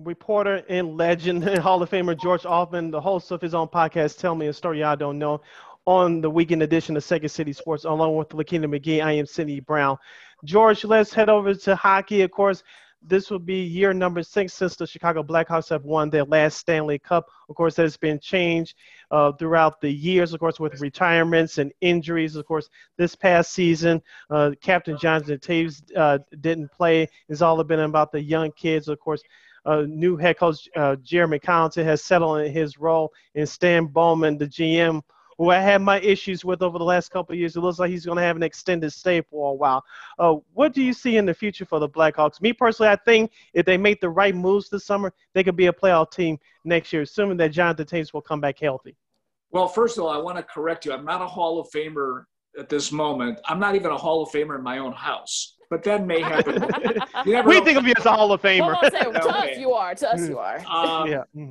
Speaker 1: reporter and legend and [LAUGHS] Hall of Famer George Ofman, the host of his own podcast, Tell Me a Story I Don't Know, on the weekend edition of Second City Sports, along with Lakina McGee. I am Cindy Brown. George, let's head over to hockey. Of course, this will be year number six since the Chicago Blackhawks have won their last Stanley Cup. Of course, there's been change uh, throughout the years, of course, with retirements and injuries. Of course, this past season, uh, Captain Jonathan Toews uh, didn't play. It's all been about the young kids, of course uh, new head coach uh, Jeremy Colliton has settled in his role, and Stan Bowman, the GM, who I had my issues with over the last couple of years. It looks like he's going to have an extended stay for a while. Uh, what do you see in the future for the Blackhawks? Me personally, I think if they make the right moves this summer, they could be a playoff team next year, assuming that Jonathan Toews will come back healthy.
Speaker 3: Well, first of all, I want to correct you. I'm not a Hall of Famer at this moment. I'm not even a Hall of Famer in my own house but then may happen. [LAUGHS]
Speaker 1: we know. think of you as a Hall of Famer.
Speaker 2: Well, say, to us you are. To us you are.
Speaker 3: Um, [LAUGHS] yeah.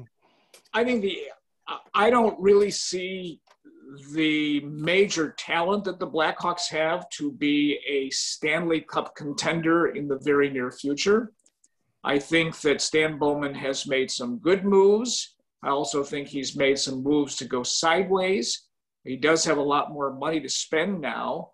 Speaker 3: I think the I don't really see the major talent that the Blackhawks have to be a Stanley Cup contender in the very near future. I think that Stan Bowman has made some good moves. I also think he's made some moves to go sideways. He does have a lot more money to spend now.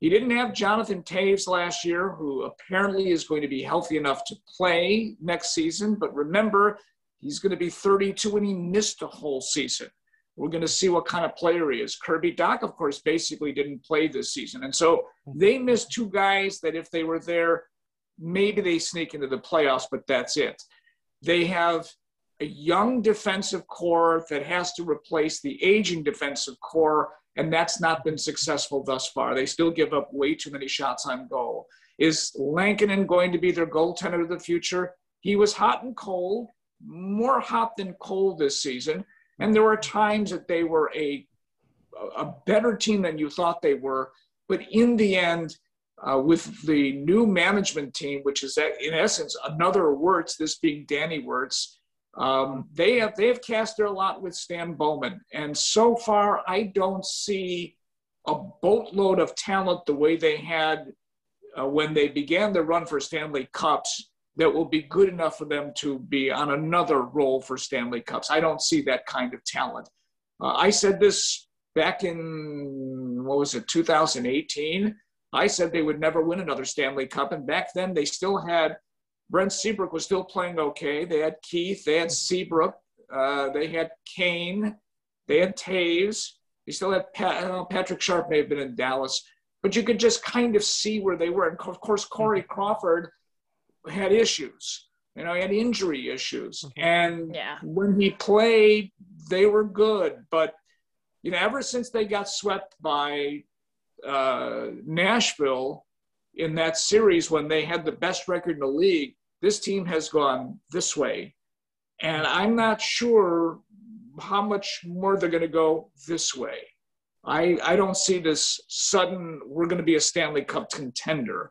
Speaker 3: He didn't have Jonathan Toews last year, who apparently is going to be healthy enough to play next season. But remember, he's going to be 32 and he missed a whole season. We're going to see what kind of player he is. Kirby Dach, of course, basically didn't play this season. And so they missed two guys that if they were there, maybe they sneak into the playoffs, but that's it. They have a young defensive core that has to replace the aging defensive core, and that's not been successful thus far. They still give up way too many shots on goal. Is Lankinen going to be their goaltender of the future? He was hot and cold, more hot than cold this season. And there were times that they were a, a better team than you thought they were. But in the end, uh, with the new management team, which is in essence another Wirtz, this being Danny Wirtz, um, they have they have cast their lot with Stan Bowman, and so far I don't see a boatload of talent the way they had uh, when they began the run for Stanley Cups that will be good enough for them to be on another role for Stanley Cups. I don't see that kind of talent. Uh, I said this back in, what was it, 2018. I said they would never win another Stanley Cup. And back then they still had, Brent Seabrook was still playing okay. They had Keith, they had Seabrook, uh, they had Kane, they had Toews. They still had Pat, Patrick Sharp may have been in Dallas, but you could just kind of see where they were. And of course, Corey Crawford had issues. You know, he had injury issues. Mm-hmm. And yeah. when he played, they were good. But, you know, ever since they got swept by uh, Nashville in that series when they had the best record in the league, this team has gone this way. And I'm not sure how much more they're going to go this way. I, I don't see this sudden, we're going to be a Stanley Cup contender.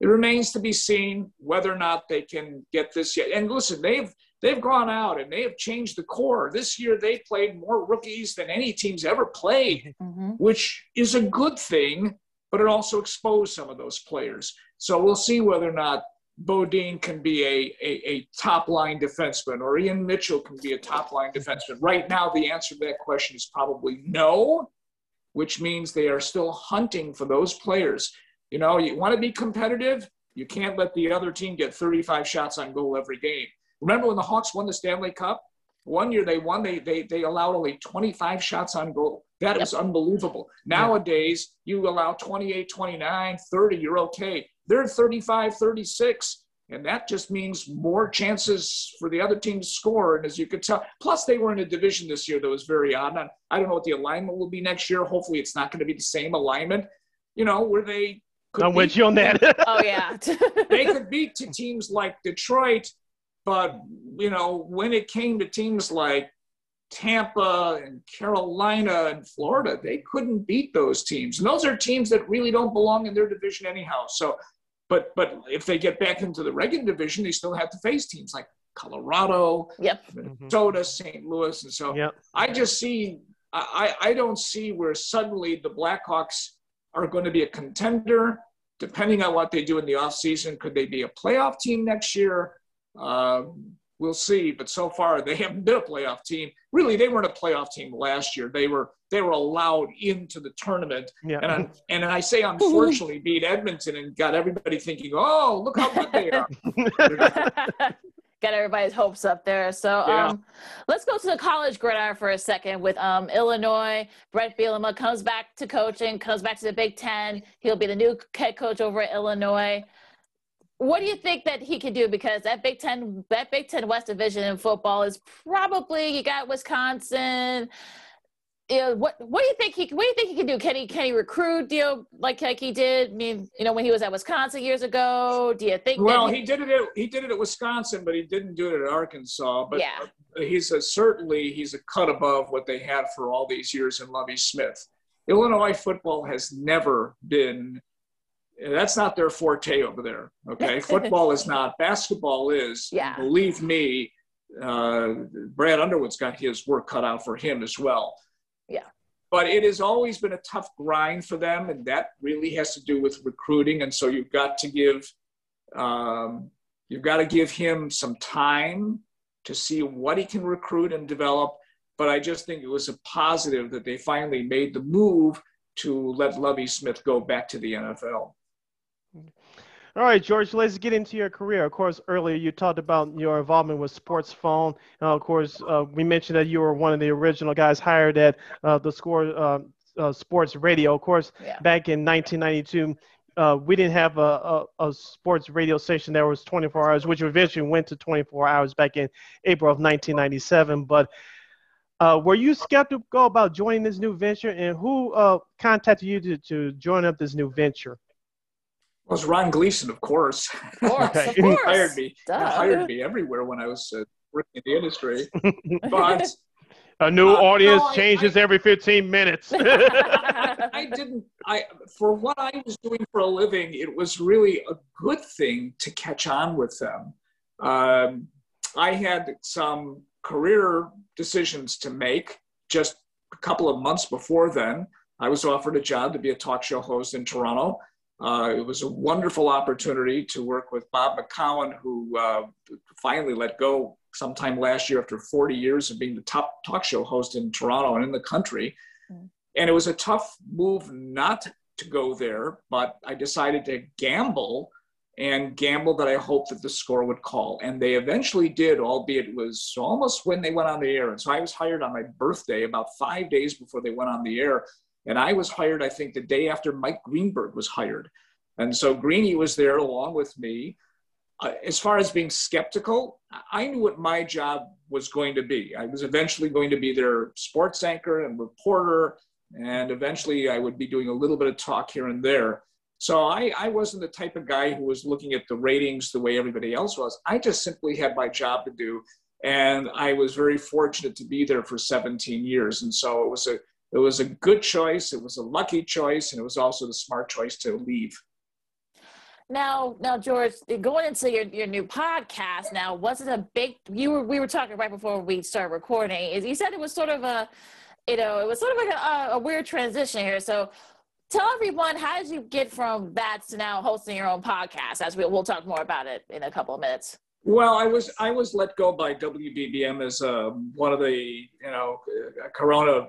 Speaker 3: It remains to be seen whether or not they can get this yet. And listen, they've they've gone out and they have changed the core. This year they played more rookies than any team's ever played, [LAUGHS] mm-hmm. which is a good thing, but it also exposed some of those players. So we'll see whether or not Beaudin can be a, a, a top line defenseman or Ian Mitchell can be a top line defenseman. Right now, the answer to that question is probably no, which means they are still hunting for those players. You know, you want to be competitive, you can't let the other team get 35 shots on goal every game. Remember when the Hawks won the Stanley Cup? One year they won, they they, they allowed only 25 shots on goal. That yep. is unbelievable. Nowadays, you allow 28, 29, 30, you're okay. They're 35, 36. And that just means more chances for the other team to score. And as you could tell, plus they were in a division this year that was very odd. And I don't know what the alignment will be next year. Hopefully, it's not going to be the same alignment. You know, where they
Speaker 1: I'm with you on that. [LAUGHS]
Speaker 2: oh yeah. [LAUGHS]
Speaker 3: they could beat to teams like Detroit, but you know when it came to teams like Tampa and Carolina and Florida, they couldn't beat those teams. And those are teams that really don't belong in their division anyhow. So, but but if they get back into the regular division, they still have to face teams like Colorado,
Speaker 2: yep.
Speaker 3: Minnesota, St. Louis, and so yep. I just see I, I don't see where suddenly the Blackhawks are going to be a contender. Depending on what they do in the offseason, could they be a playoff team next year? Um, we'll see. But so far, they [LAUGHS] haven't been a playoff team. Really, they weren't a playoff team last year. They were they were allowed into the tournament. Yeah. And I, [LAUGHS] and I say unfortunately beat Edmonton and got everybody thinking, oh, look how good they are. [LAUGHS]
Speaker 2: got everybody's hopes up there. So yeah. um, let's go to the college gridiron for a second with um, Illinois. Bret Bielema comes back to coaching, comes back to the Big Ten. He'll be the new head coach over at Illinois. What do you think that he can do? Because that Big Ten, that Big Ten West Division in football is probably you got Wisconsin, you know, what what do you think he what do you think he can do? Can he can he recruit you know, like like he did? I mean, you know, when he was at Wisconsin years ago. Do you think?
Speaker 3: Well, he, he, did it. At, he did it at Wisconsin, but he didn't do it at Arkansas. But
Speaker 2: yeah.
Speaker 3: he's a, certainly he's a cut above what they had for all these years in Lovie Smith. Illinois football has never been. That's not their forte over there. Okay, [LAUGHS] football is not. Basketball is.
Speaker 2: Yeah.
Speaker 3: Believe me, uh, Brad Underwood's got his work cut out for him as well.
Speaker 2: Yeah.
Speaker 3: But it has always been a tough grind for them, and that really has to do with recruiting. And so you've got to give um, you've got to give him some time to see what he can recruit and develop. But I just think it was a positive that they finally made the move to let Lovie Smith go back to the NFL.
Speaker 1: All right, George, let's get into your career. Of course, earlier you talked about your involvement with Sports Phone. And of course, uh, we mentioned that you were one of the original guys hired at uh, the Score uh, uh Sports Radio. Of course, yeah. back in 1992, uh, we didn't have a, a, a, sports radio station that was 24 hours, which eventually went to 24 hours back in April of 1997. But uh, were you skeptical about joining this new venture, and who contacted you to, to join up this new venture?
Speaker 3: Well, it was Ron Gleason, of course.
Speaker 2: Of course, of course.
Speaker 3: he hired me. He hired me everywhere when I was uh, working in the industry. [LAUGHS] But
Speaker 1: a new uh, audience no, changes I, every 15 minutes. [LAUGHS] [LAUGHS]
Speaker 3: I didn't. I for what I was doing for a living, it was really a good thing to catch on with them. Um, I had some career decisions to make just a couple of months before then. I was offered a job to be a talk show host in Toronto. Uh, it was a wonderful opportunity to work with Bob McCown, who uh, finally let go sometime last year after 40 years of being the top talk show host in Toronto and in the country. Mm. And it was a tough move not to go there, but I decided to gamble and gamble that I hoped that the score would call. And they eventually did, albeit it was almost when they went on the air. And so I was hired on my birthday about five days before they went on the air. And I was hired, I think, the day after Mike Greenberg was hired. And so Greeny was there along with me. Uh, as far as being skeptical, I knew what my job was going to be. I was eventually going to be their sports anchor and reporter, and eventually I would be doing a little bit of talk here and there. So I, I wasn't the type of guy who was looking at the ratings the way everybody else was. I just simply had my job to do. And I was very fortunate to be there for 17 years. And so it was a it was a good choice. It was a lucky choice, and it was also the smart choice to leave.
Speaker 2: Now, now, George, going into your, your new podcast now, was it a big? You were we were talking right before we started recording. Is you said it was sort of a, you know, it was sort of like a, a weird transition here. So, tell everyone how did you get from that to now hosting your own podcast? As we we'll talk more about it in a couple of minutes.
Speaker 3: Well, I was I was let go by WBBM as uh, one of the you know Corona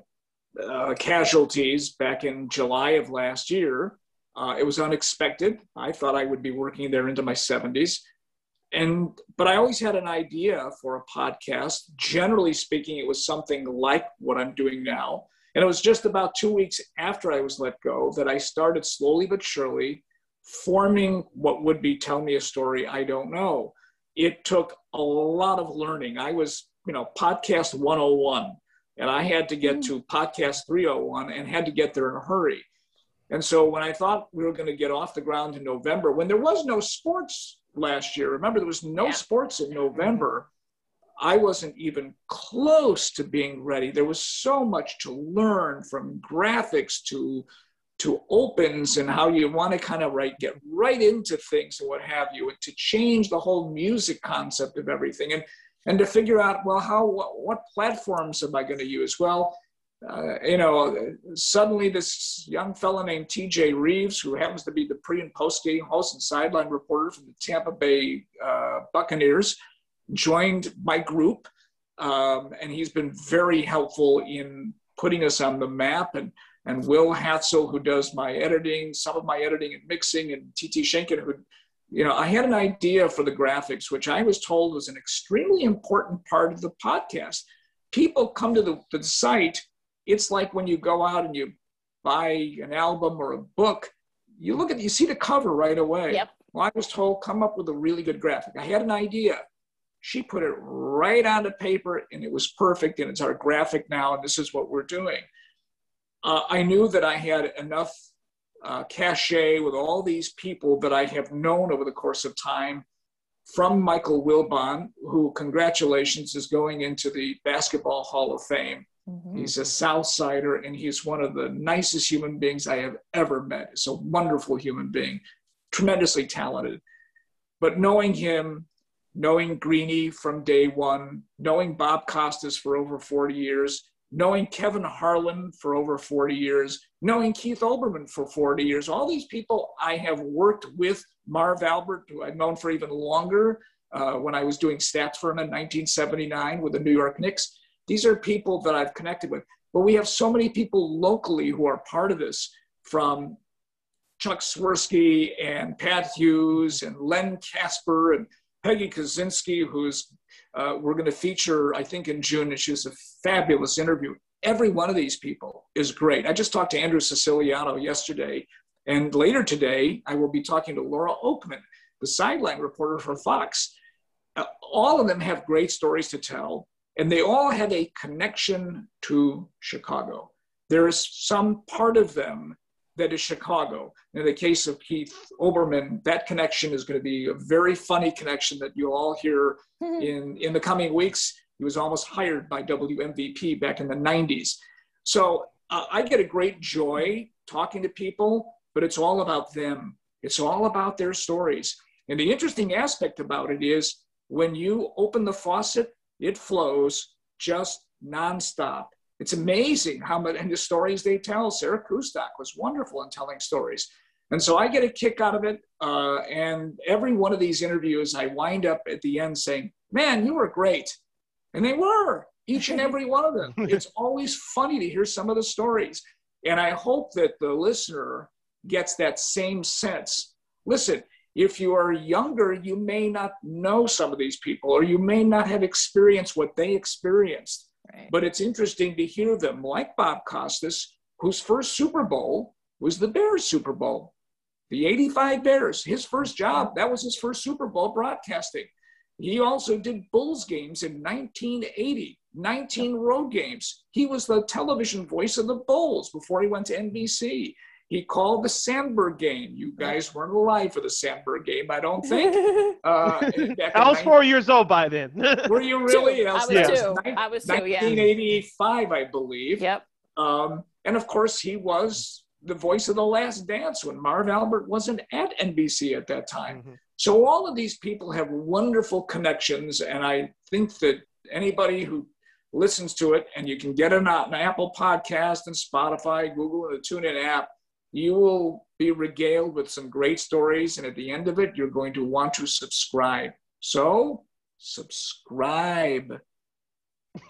Speaker 3: uh, casualties back in July of last year. Uh, it was unexpected. I thought I would be working there into my 70s. And but I always had an idea for a podcast. Generally speaking, it was something like what I'm doing now. And it was just about two weeks after I was let go that I started slowly but surely forming what would be tell me a story I don't know. It took a lot of learning. I was, you know, podcast 101 and I had to get mm. to podcast 301 and had to get there in a hurry. And so when I thought we were going to get off the ground in November, when there was no sports last year, remember there was no yeah. sports in November. I wasn't even close to being ready. There was so much to learn from graphics to to opens and how you want to kind of right get right into things and what have you, and to change the whole music concept of everything. And and to figure out well how what, platforms am i going to use? Well uh, you know suddenly this young fellow named tj rives who happens to be the pre and post game host and sideline reporter from the tampa bay uh, buccaneers joined my group um, and he's been very helpful in putting us on the map and and will hatzel who does my editing some of my editing and mixing and tt schenken who you know, I had an idea for the graphics, which I was told was an extremely important part of the podcast. People come to the, to the site, it's like when you go out and you buy an album or a book, you look at you see the cover right away.
Speaker 2: Yep.
Speaker 3: Well, I was told come up with a really good graphic. I had an idea. She put it right on the paper and it was perfect and it's our graphic now and this is what we're doing. Uh, I knew that I had enough uh, cachet with all these people that I have known over the course of time from Michael Wilbon, who, congratulations, is going into the Basketball Hall of Fame. Mm-hmm. He's a South Sider, and he's one of the nicest human beings I have ever met. He's a wonderful human being, tremendously talented. But knowing him, knowing Greeny from day one, knowing Bob Costas for over 40 years, knowing Kevin Harlan for over 40 years, knowing Keith Olbermann for 40 years. All these people I have worked with, Marv Albert, who I've known for even longer uh, when I was doing stats for him in 1979 with the New York Knicks. These are people that I've connected with. But we have so many people locally who are part of this from Chuck Swirsky and Pat Hughes and Len Kasper and Peggy Kusinski, who's uh, we're going to feature, I think, in June, and she was a fabulous interview. Every one of these people is great. I just talked to Andrew Siciliano yesterday, and later today, I will be talking to Laura Okmin, the sideline reporter for Fox. Uh, all of them have great stories to tell, and they all have a connection to Chicago. There is some part of them that is Chicago. In the case of Keith Olbermann, that connection is going to be a very funny connection that you'll all hear mm-hmm. in, in the coming weeks. He was almost hired by WMVP back in the 90s. So uh, I get a great joy talking to people, but it's all about them. It's all about their stories. And the interesting aspect about it is when you open the faucet, it flows just nonstop. It's amazing how much and the stories they tell. Sarah Kustok was wonderful in telling stories. And so I get a kick out of it. Uh, and every one of these interviews, I wind up at the end saying, Man, you were great. And they were, each and every one of them. [LAUGHS] It's always funny to hear some of the stories. And I hope that the listener gets that same sense. Listen, if you are younger, you may not know some of these people, or you may not have experienced what they experienced. But it's interesting to hear them, like Bob Costas, whose first Super Bowl was the Bears Super Bowl. The 85 Bears, his first job, that was his first Super Bowl broadcasting. He also did Bulls games in 1980, 19 road games. He was the television voice of the Bulls before he went to NBC. He called the Sandberg game. You guys weren't alive for the Sandberg game, I don't think. [LAUGHS]
Speaker 1: Uh, [LAUGHS] I was 19- four years old by then. [LAUGHS]
Speaker 3: were you really?
Speaker 2: I was, yeah. two. I was two,
Speaker 3: 1985, I believe.
Speaker 2: Yep.
Speaker 3: Um, and of course, he was the voice of the last dance when Marv Albert wasn't at NBC at that time. Mm-hmm. So all of these people have wonderful connections. And I think that anybody who listens to it, and you can get it on Apple Podcast and Spotify, Google, and the TuneIn app, you will be regaled with some great stories. And at the end of it, you're going to want to subscribe. So, subscribe. [LAUGHS]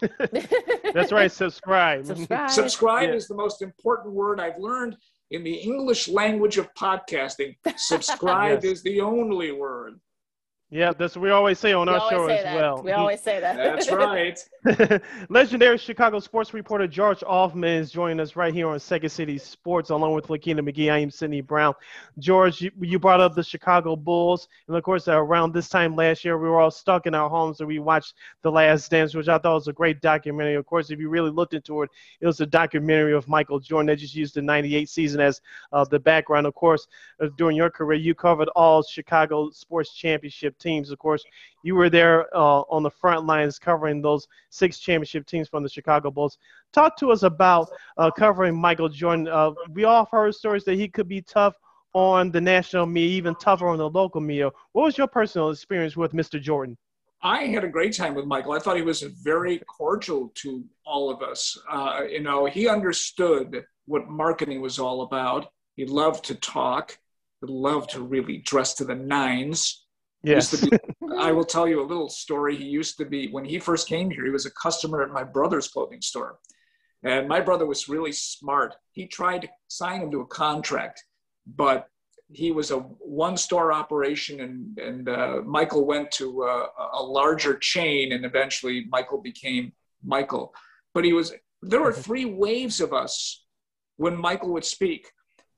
Speaker 1: That's right, subscribe.
Speaker 3: Subscribe, subscribe yeah. is the most important word I've learned in the English language of podcasting. [LAUGHS] Subscribe yes. is the only word.
Speaker 1: Yeah, that's what we always say on we our show as
Speaker 2: that.
Speaker 1: well.
Speaker 2: We always say that.
Speaker 3: That's right. [LAUGHS]
Speaker 1: Legendary Chicago sports reporter George Ofman is joining us right here on Second City Sports, along with Lakina McGee. I am Sydney Brown. George, you, you, brought up the Chicago Bulls, and of course, uh, around this time last year, we were all stuck in our homes and we watched The Last Dance, which I thought was a great documentary. Of course, if you really looked into it, it was a documentary of Michael Jordan. They just used the '98 season as uh, the background. Of course, uh, during your career, you covered all Chicago sports championship teams. Of course, you were there uh, on the front lines covering those six championship teams from the Chicago Bulls. Talk to us about uh, covering Michael Jordan. Uh, we all heard stories that he could be tough on the national media, even tougher on the local media. What was your personal experience with Mr. Jordan?
Speaker 3: I had a great time with Michael. I thought he was very cordial to all of us. Uh, you know, he understood what marketing was all about. He loved to talk. He loved to really dress to the nines.
Speaker 1: Yes.
Speaker 3: Be, [LAUGHS] I will tell you a little story. He used to be, when he first came here, he was a customer at my brother's clothing store. And my brother was really smart. He tried to sign him to a contract, but he was a one store operation, and, and uh, Michael went to a, a larger chain, and eventually Michael became Michael. But he was, there were three waves of us when Michael would speak.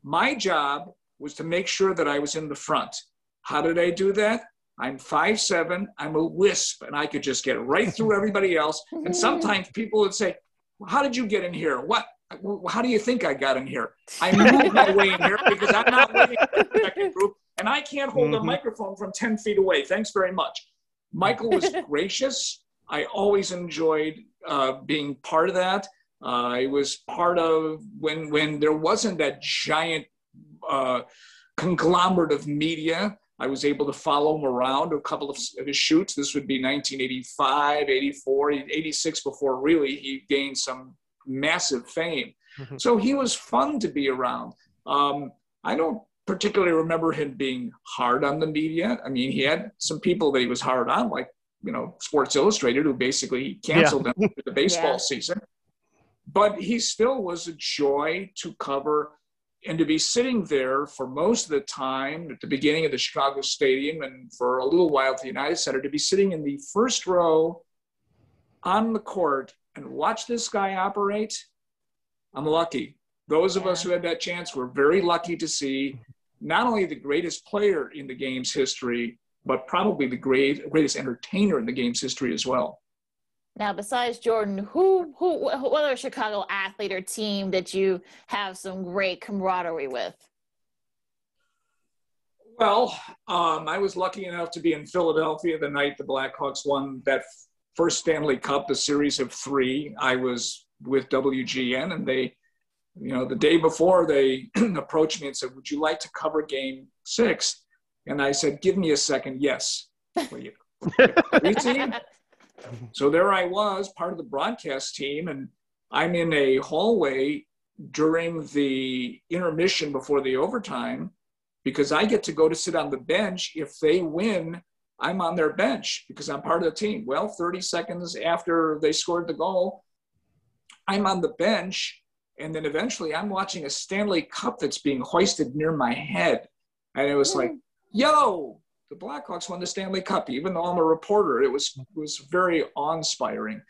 Speaker 3: My job was to make sure that I was in the front. How did I do that? I'm five seven. I'm a wisp, and I could just get right through everybody else. And [LAUGHS] sometimes people would say, "How did you get in here? What? How do you think I got in here? I [LAUGHS] moved my way in here because I'm not waiting for the second [LAUGHS] group, and I can't hold mm-hmm. a microphone from ten feet away. Thanks very much." Michael was gracious. I always enjoyed uh, being part of that. Uh, I was part of when when there wasn't that giant uh, conglomerate of media I was able to follow him around a couple of his shoots. This would be 1985, 84, 86 before really he gained some massive fame. [LAUGHS] So he was fun to be around. Um, I don't particularly remember him being hard on the media. I mean, he had some people that he was hard on, like, you know, Sports Illustrated, who basically canceled yeah. him [LAUGHS] for the baseball yeah. season. But he still was a joy to cover and to be sitting there for most of the time at the beginning of the Chicago Stadium and for a little while at the United Center, to be sitting in the first row on the court and watch this guy operate, I'm lucky. Those of us who had that chance were very lucky to see not only the greatest player in the game's history, but probably the great, greatest entertainer in the game's history as well.
Speaker 2: Now, besides Jordan, who, who, what other Chicago athlete or team that you have some great camaraderie with?
Speaker 3: Well, um, I was lucky enough to be in Philadelphia the night the Blackhawks won that first Stanley Cup, the series of three. I was with WGN, and they, you know, the day before they [CLEARS THROAT] approached me and said, "Would you like to cover Game Six? And I said, "Give me a second. Yes." [LAUGHS] Well, you, so there I was, part of the broadcast team, and I'm in a hallway during the intermission before the overtime because I get to go to sit on the bench. If they win, I'm on their bench because I'm part of the team. Well, 30 seconds after they scored the goal, I'm on the bench. And then eventually I'm watching a Stanley Cup that's being hoisted near my head. And it was like, hmm. yo, the Blackhawks won the Stanley Cup. Even though I'm a reporter, it was was very awe-inspiring.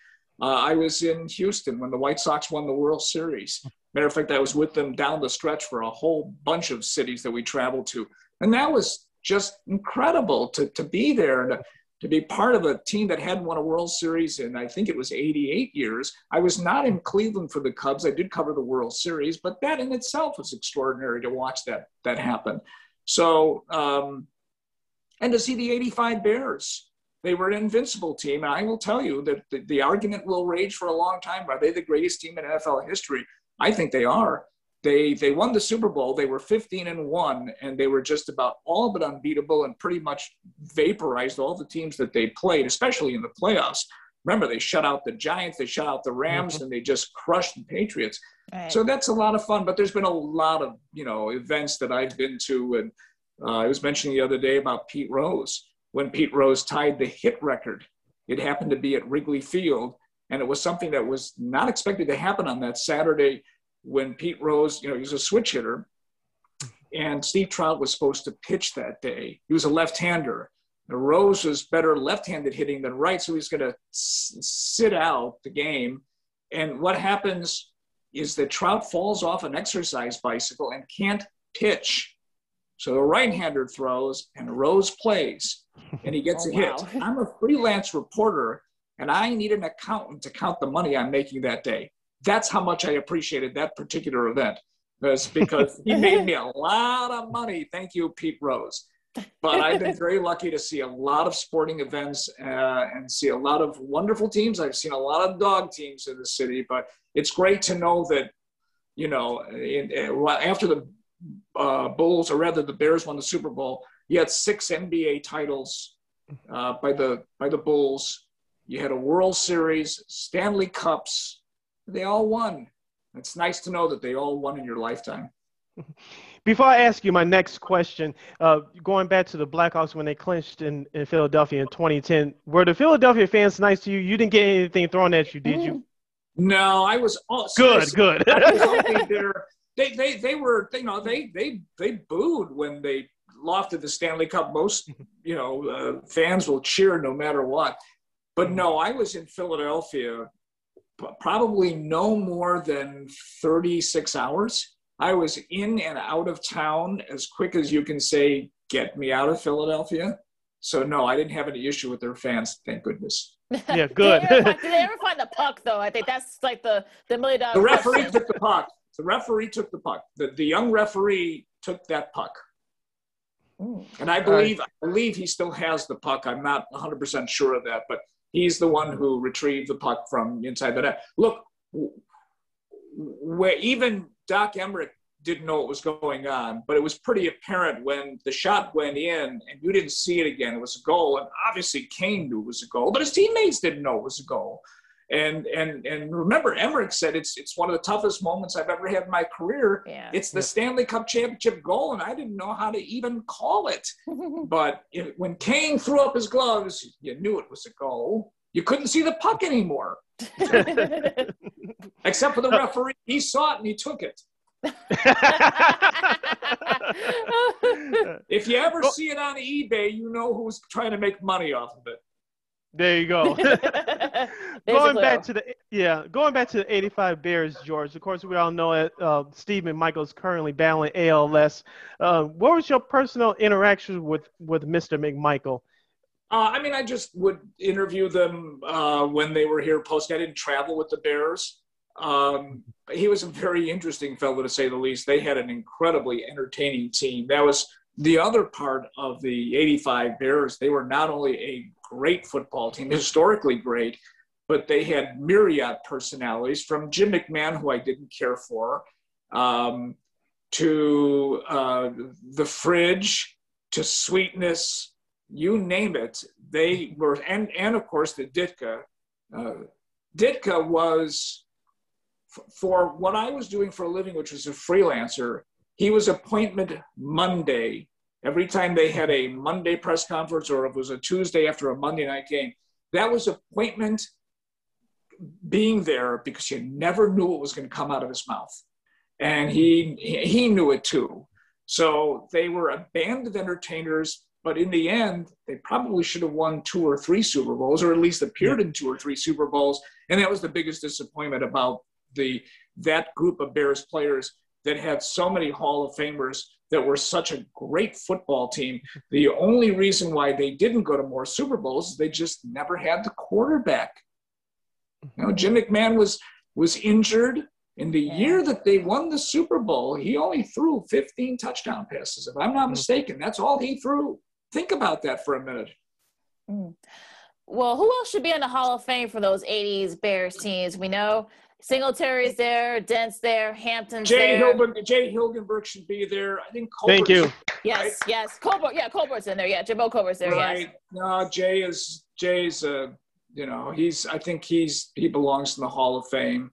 Speaker 3: Uh, I was in Houston when the White Sox won the World Series. Matter of fact, I was with them down the stretch for a whole bunch of cities that we traveled to, and that was just incredible to to be there and to, to be part of a team that hadn't won a World Series in I think it was 88 years. I was not in Cleveland for the Cubs. I did cover the World Series, but that in itself was extraordinary to watch that that happen. So. Um, and to see the 85 Bears. They were an invincible team. And I will tell you that the, the argument will rage for a long time. Are they the greatest team in NFL history? I think they are. They, they won the Super Bowl. They were 15 and 1, and they were just about all but unbeatable and pretty much vaporized all the teams that they played, especially in the playoffs. Remember, they shut out the Giants, they shut out the Rams, mm-hmm. and they just crushed the Patriots. Right. So that's a lot of fun. But there's been a lot of you know events that I've been to and uh, I was mentioning the other day about Pete Rose. When Pete Rose tied the hit record, it happened to be at Wrigley Field. And it was something that was not expected to happen on that Saturday when Pete Rose, you know, he was a switch hitter. And Steve Trout was supposed to pitch that day. He was a left hander. Rose was better left handed hitting than right. So he's going to s- sit out the game. And what happens is that Trout falls off an exercise bicycle and can't pitch so the right-hander throws and Rose plays and he gets [LAUGHS] oh, a hit. Wow. I'm a freelance reporter and I need an accountant to count the money I'm making that day. That's how much I appreciated that particular event. Because, because he made me a [LAUGHS] lot of money. Thank you, Pete Rose. But I've been very lucky to see a lot of sporting events uh, and see a lot of wonderful teams. I've seen a lot of dog teams in the city, but it's great to know that, you know, in, in, after the uh, Bulls, or rather the Bears won the Super Bowl. You had six NBA titles uh, by the by the Bulls. You had a World Series, Stanley Cups. They all won. It's nice to know that they all won in your lifetime. [LAUGHS]
Speaker 1: Before I ask you my next question, uh, going back to the Blackhawks when they clinched in, in Philadelphia in 2010, were the Philadelphia fans nice to you? You didn't get anything thrown at you, did you?
Speaker 3: No, I was
Speaker 1: all, good. Good.
Speaker 3: I was only [LAUGHS] there they they they were you know they they they booed when they lofted the Stanley Cup. Most you know uh, fans will cheer no matter what. But no, I was in Philadelphia probably no more than 36 hours. I was in and out of town as quick as you can say, get me out of Philadelphia. So no, I didn't have any issue with their fans, thank goodness. [LAUGHS]
Speaker 1: Yeah, good.
Speaker 2: did, they ever, did, they ever, find the puck though? I think that's like the the million dollar.
Speaker 3: The referee question. took the puck. The referee took the puck. The, the young referee took that puck. Ooh. And I believe right. I believe he still has the puck. I'm not 100% sure of that, but he's the one who retrieved the puck from inside the net. Look, where even Doc Emrick didn't know what was going on, but it was pretty apparent when the shot went in and you didn't see it again. It was a goal, and obviously Kane knew it was a goal, but his teammates didn't know it was a goal. And and and remember, Emrick said it's it's one of the toughest moments I've ever had in my career.
Speaker 2: Yeah.
Speaker 3: It's the Stanley Cup championship goal, and I didn't know how to even call it. [LAUGHS] but it, when Kane threw up his gloves, you knew it was a goal. You couldn't see the puck anymore, [LAUGHS] except for the referee. He saw it and he took it. [LAUGHS] If you ever see it on eBay, you know who's trying to make money off of it.
Speaker 1: There you go. [LAUGHS] [LAUGHS] Going back to the yeah, going back to the '85 Bears, George. Of course, we all know that uh, Steve McMichael is currently battling ALS. Uh, what was your personal interaction with with Mr. McMichael?
Speaker 3: Uh, I mean, I just would interview them uh, when they were here post. I didn't travel with the Bears. Um, but he was a very interesting fellow, to say the least. They had an incredibly entertaining team. That was the other part of the 85 Bears. They were not only a great football team, historically great, but they had myriad personalities from Jim McMahon, who I didn't care for, um, to uh, the fridge, to sweetness, you name it. They were, and, and of course, the Ditka. Uh, Ditka was, for what I was doing for a living, which was a freelancer, he was appointment Monday. Every time they had a Monday press conference or it was a Tuesday after a Monday night game, that was appointment being there because you never knew what was going to come out of his mouth. And he, he knew it too. So they were a band of entertainers, but in the end, they probably should have won two or three Super Bowls, or at least appeared in two or three Super Bowls. And that was the biggest disappointment about the that group of Bears players that had so many Hall of Famers that were such a great football team. The only reason why they didn't go to more Super Bowls is they just never had the quarterback. You know, Jim McMahon was was injured. In the year that they won the Super Bowl, he only threw 15 touchdown passes. If I'm not mm. mistaken, that's all he threw. Think about that for a minute. Mm.
Speaker 2: Well, who else should be in the Hall of Fame for those 80s Bears teams? We know Singletary's there, Dent's there, Hampton's
Speaker 3: Jay
Speaker 2: there.
Speaker 3: Hilgen, Jay Hilgenberg should be there. I think.
Speaker 1: Thank
Speaker 3: Covert's-
Speaker 1: you.
Speaker 2: Yes, yes. Covert, yeah, Covert's in there. Yeah, Jimbo Covert's there.
Speaker 3: Right.
Speaker 2: Yes.
Speaker 3: No, Jay is Jay's uh, you know, he's I think he's he belongs in the Hall of Fame.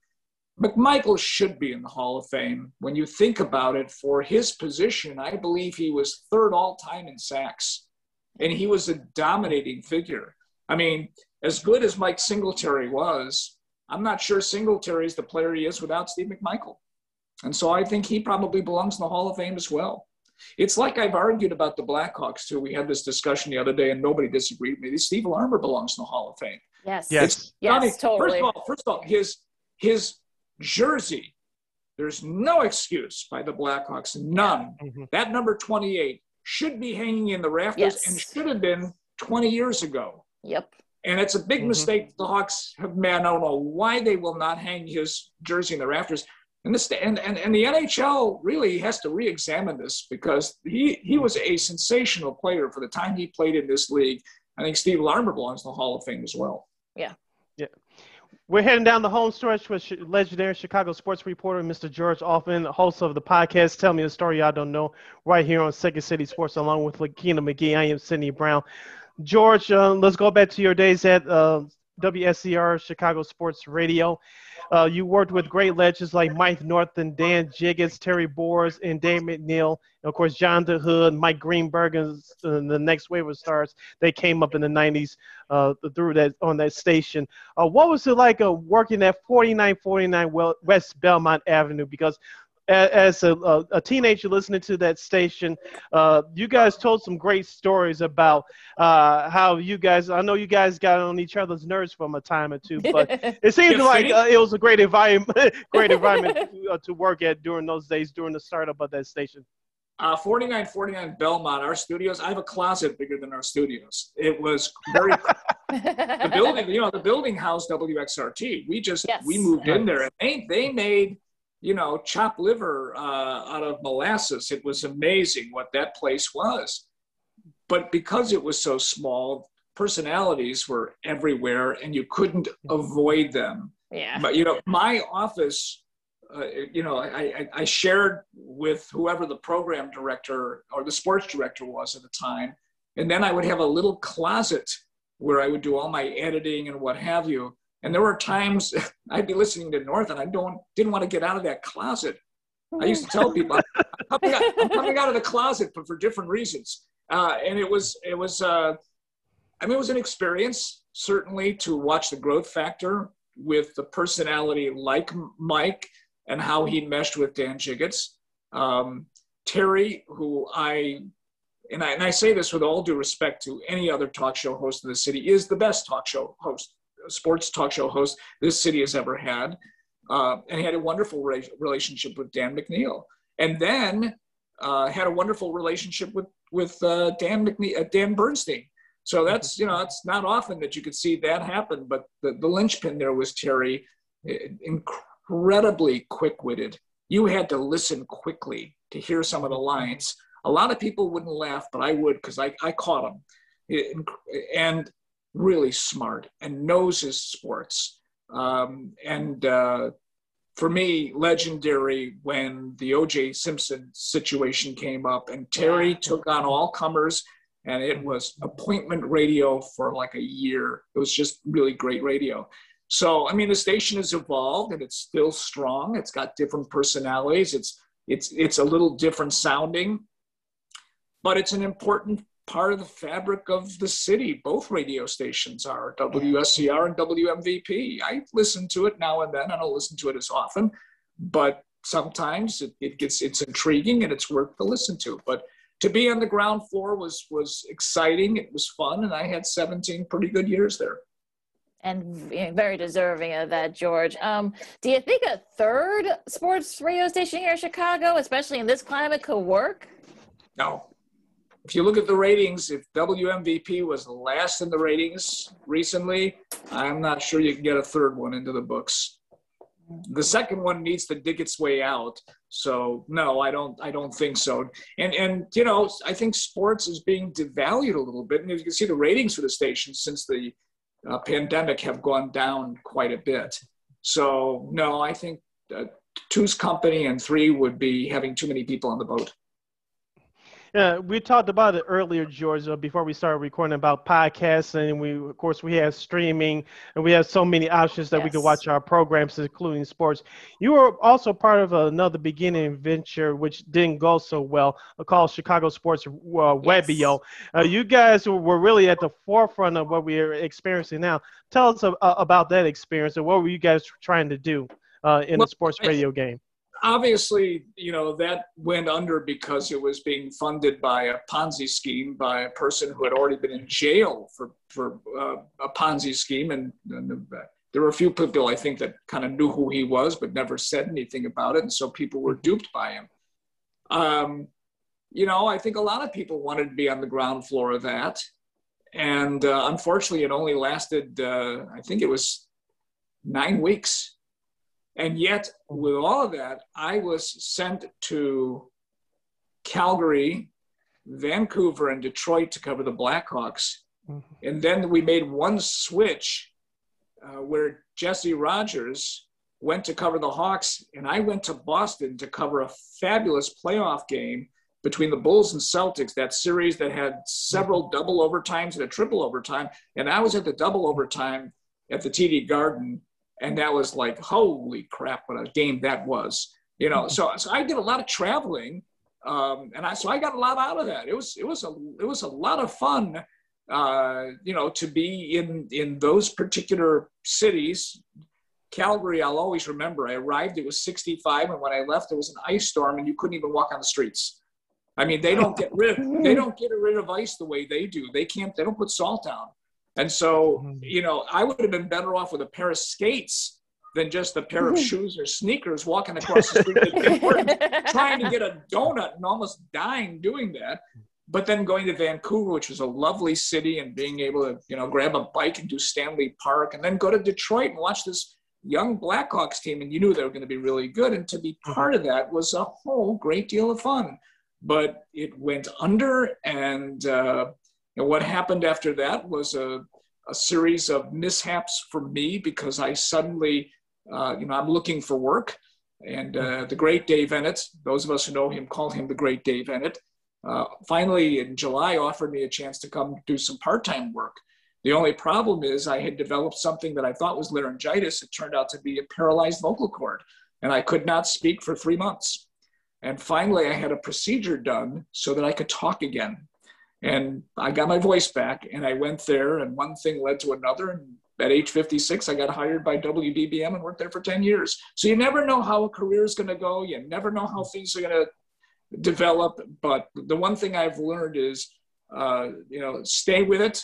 Speaker 3: McMichael should be in the Hall of Fame. When you think about it, for his position, I believe he was third all time in sacks. And he was a dominating figure. I mean, as good as Mike Singletary was, I'm not sure Singletary is the player he is without Steve McMichael. And so I think he probably belongs in the Hall of Fame as well. It's like I've argued about the Blackhawks too. We had this discussion the other day, and nobody disagreed with me. Steve Larmer belongs in the Hall of Fame.
Speaker 2: Yes.
Speaker 1: Yes.
Speaker 2: Yes,
Speaker 3: Funny.
Speaker 2: totally.
Speaker 3: First of all, first of all, his his jersey. There's no excuse by the Blackhawks. None.
Speaker 1: Mhm.
Speaker 3: That number 28 should be hanging in the rafters
Speaker 2: Yes.
Speaker 3: and should have been 20 years ago.
Speaker 2: Yep.
Speaker 3: And it's a big
Speaker 1: Mhm.
Speaker 3: mistake the Hawks have made. I don't know why they will not hang his jersey in the rafters. And, this, and, and, and the NHL really has to re-examine this because he, he was a sensational player for the time he played in this league. I think Steve Larmer belongs in the Hall of Fame as well. Yeah. Yeah.
Speaker 1: We're heading down the home stretch with legendary Chicago sports reporter Mr. George Ofman, host of the podcast Tell Me a Story Y'all Don't Know, right here on Second City Sports, along with Lakina McGee. I am Sidney Brown. George, uh, let's go back to your days at uh, WSCR Chicago Sports Radio. Uh, you worked with great legends like Mike North, Dan Jiggetts, Terry Boers, and Dave McNeil. And of course, John DeHood, Mike Greenberg, and the next wave of stars. They came up in the 90s uh, through that on that station. Uh, what was it like uh, working at 4949 West Belmont Avenue? Because as a, a, a teenager listening to that station, uh, you guys told some great stories about uh, how you guys. I know you guys got on each other's nerves from a time or two, but [LAUGHS] it seemed like uh, it was a great environment, [LAUGHS] great environment to, uh, to work at during those days during the startup of that station.
Speaker 3: Uh, 4949 Belmont, our studios, I have a closet bigger than our studios. It was very, [LAUGHS] the building, you know, the building housed WXRT. We just,
Speaker 2: Yes.
Speaker 3: we moved in there and they, they made, you know, chop liver uh, out of molasses. It was amazing what that place was. But because it was so small, personalities were everywhere and you couldn't avoid them.
Speaker 2: yeah.
Speaker 3: But you know, my office uh, you know, I, I, shared with whoever the program director or the sports director was at the time. And then I would have a little closet where I would do all my editing and what have you. And there were times [LAUGHS] I'd be listening to North and I don't didn't want to get out of that closet. I used to tell people I'm coming out, I'm coming out of the closet, but for different reasons. Uh, and it was it was uh, I mean it was an experience certainly to watch the growth factor with the personality like Mike and how he meshed with Dan Jiggetts. Um, Terry, who I and, I and I say this with all due respect to any other talk show host in the city, is the best talk show host, sports talk show host this city has ever had. Uh, and he had a wonderful re- relationship with Dan McNeil. And then uh, had a wonderful relationship with, with uh, Dan, McNeil, uh, Dan Bernstein. So that's, you know, it's not often that you could see that happen, but the, the linchpin there was Terry, incredibly quick witted. You had to listen quickly to hear some of the lines. A lot of people wouldn't laugh, but I would because I, I caught them. And really smart and knows his sports. Um, and uh, for me, legendary when the O.J. Simpson situation came up and Terry took on all comers and it was appointment radio for like a year. It was just really great radio. So I mean, the station has evolved and it's still strong. It's got different personalities. It's it's it's a little different sounding, but it's an important part of the fabric of the city. Both radio stations are WSCR and WMVP. I listen to it now and then. I don't listen to it as often, but sometimes it, it gets it's intriguing and it's worth to listen to. But to be on the ground floor was was exciting. It was fun, and I had 17 pretty good years there.
Speaker 2: And very deserving of that, George. Um, do you think a third sports radio station here in Chicago, especially in this climate, could work?
Speaker 3: No. If you look at the ratings, if WMVP was last in the ratings recently, I'm not sure you can get a third one into the books. The second one needs to dig its way out. So no, I don't. I don't think so. And and you know, I think sports is being devalued a little bit. And you can see the ratings for the station since the uh, pandemic have gone down quite a bit. So no, I think uh, two's company and three would be having too many people on the boat.
Speaker 1: Yeah, we talked about it earlier, George, uh, before we started recording about podcasts, and we, of course, we have streaming, and we have so many options that yes. we can watch our programs, including sports. You were also part of another beginning venture, which didn't go so well, uh, called Chicago Sports uh, Webio. Yes. Uh, you guys were really at the forefront of what we are experiencing now. Tell us uh, about that experience, and what were you guys trying to do uh, in well, the sports radio game?
Speaker 3: Obviously, you know, that went under because it was being funded by a Ponzi scheme by a person who had already been in jail for, for uh, a Ponzi scheme. And, and, there were a few people, I think, that kind of knew who he was, but never said anything about it. And so people were duped by him. Um, you know, I think a lot of people wanted to be on the ground floor of that. And uh, unfortunately, it only lasted, uh, I think it was nine weeks and yet, with all of that, I was sent to Calgary, Vancouver, and Detroit to cover the Blackhawks. Mm-hmm. And then we made one switch uh, where Jesse Rogers went to cover the Hawks, and I went to Boston to cover a fabulous playoff game between the Bulls and Celtics, that series that had several mm-hmm. double overtimes and a triple overtime. And I was at the double overtime at the TD Garden and that was like holy crap what a game that was you know? So, so i did a lot of traveling um, and i so i got a lot out of that. It was it was a it was a lot of fun uh, you know to be in in those particular cities. Calgary i'll always remember. I arrived it was 65 and when i left there was an ice storm and you couldn't even walk on the streets. I mean they don't get rid they [LAUGHS] don't get rid of ice the way they do. They can't they don't put salt down and so, mm-hmm. you know, I would have been better off with a pair of skates than just a pair of shoes or sneakers walking across the street [LAUGHS] trying to get a donut and almost dying doing that. But then going to Vancouver, which was a lovely city, and being able to, you know, grab a bike and do Stanley Park, and then go to Detroit and watch this young Blackhawks team, and you knew they were going to be really good. And to be mm-hmm. part of that was a whole great deal of fun. But it went under, and uh, and what happened after that was a, a series of mishaps for me because I suddenly, uh, you know, I'm looking for work And uh, the great Dave Ennett, those of us who know him call him the great Dave Ennett, uh, finally in July offered me a chance to come do some part time work. The only problem is I had developed something that I thought was laryngitis. It turned out to be a paralyzed vocal cord, and I could not speak for three months. And finally, I had a procedure done so that I could talk again. And I got my voice back, and I went there, and one thing led to another. And at age 56, I got hired by WBBM and worked there for 10 years. So you never know how a career is going to go. You never know how things are going to develop. But the one thing I've learned is, uh, you know, stay with it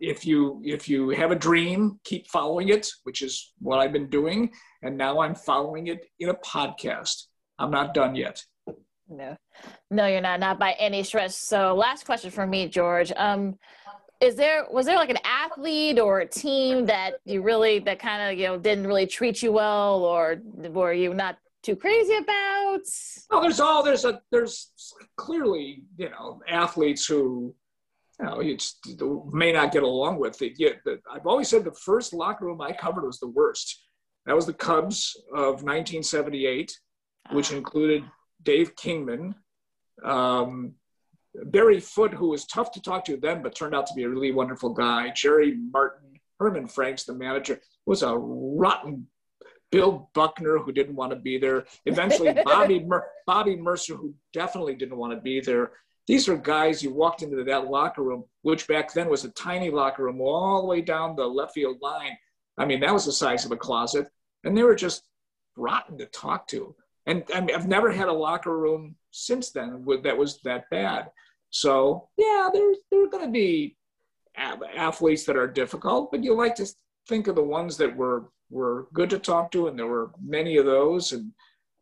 Speaker 3: if you if you have a dream keep following it which is what i've been doing and now i'm following it in a podcast i'm not done yet
Speaker 2: no no you're not not by any stretch so last question for me george um is there was there like an athlete or a team that you really that kind of you know didn't really treat you well or were you not too crazy about
Speaker 3: well there's all there's a there's clearly you know athletes who you know, it's may not get along with it. Yet I've always said the first locker room I covered was the worst. That was the Cubs of 1978, which ah. included Dave Kingman, um, Barry Foote, who was tough to talk to then, but turned out to be a really wonderful guy. Jerry Martin, Herman Franks, the manager, was a rotten. Bill Buckner, who didn't want to be there. Eventually, [LAUGHS] Bobby Mer- Bobby Murcer, who definitely didn't want to be there. These are guys you walked into that locker room, which back then was a tiny locker room all the way down the left field line. I mean, that was the size of a closet, and they were just rotten to talk to. And I mean, I've never had a locker room since then that was that bad. So yeah, there's there are going to be athletes that are difficult, but you like to think of the ones that were were good to talk to, and there were many of those. And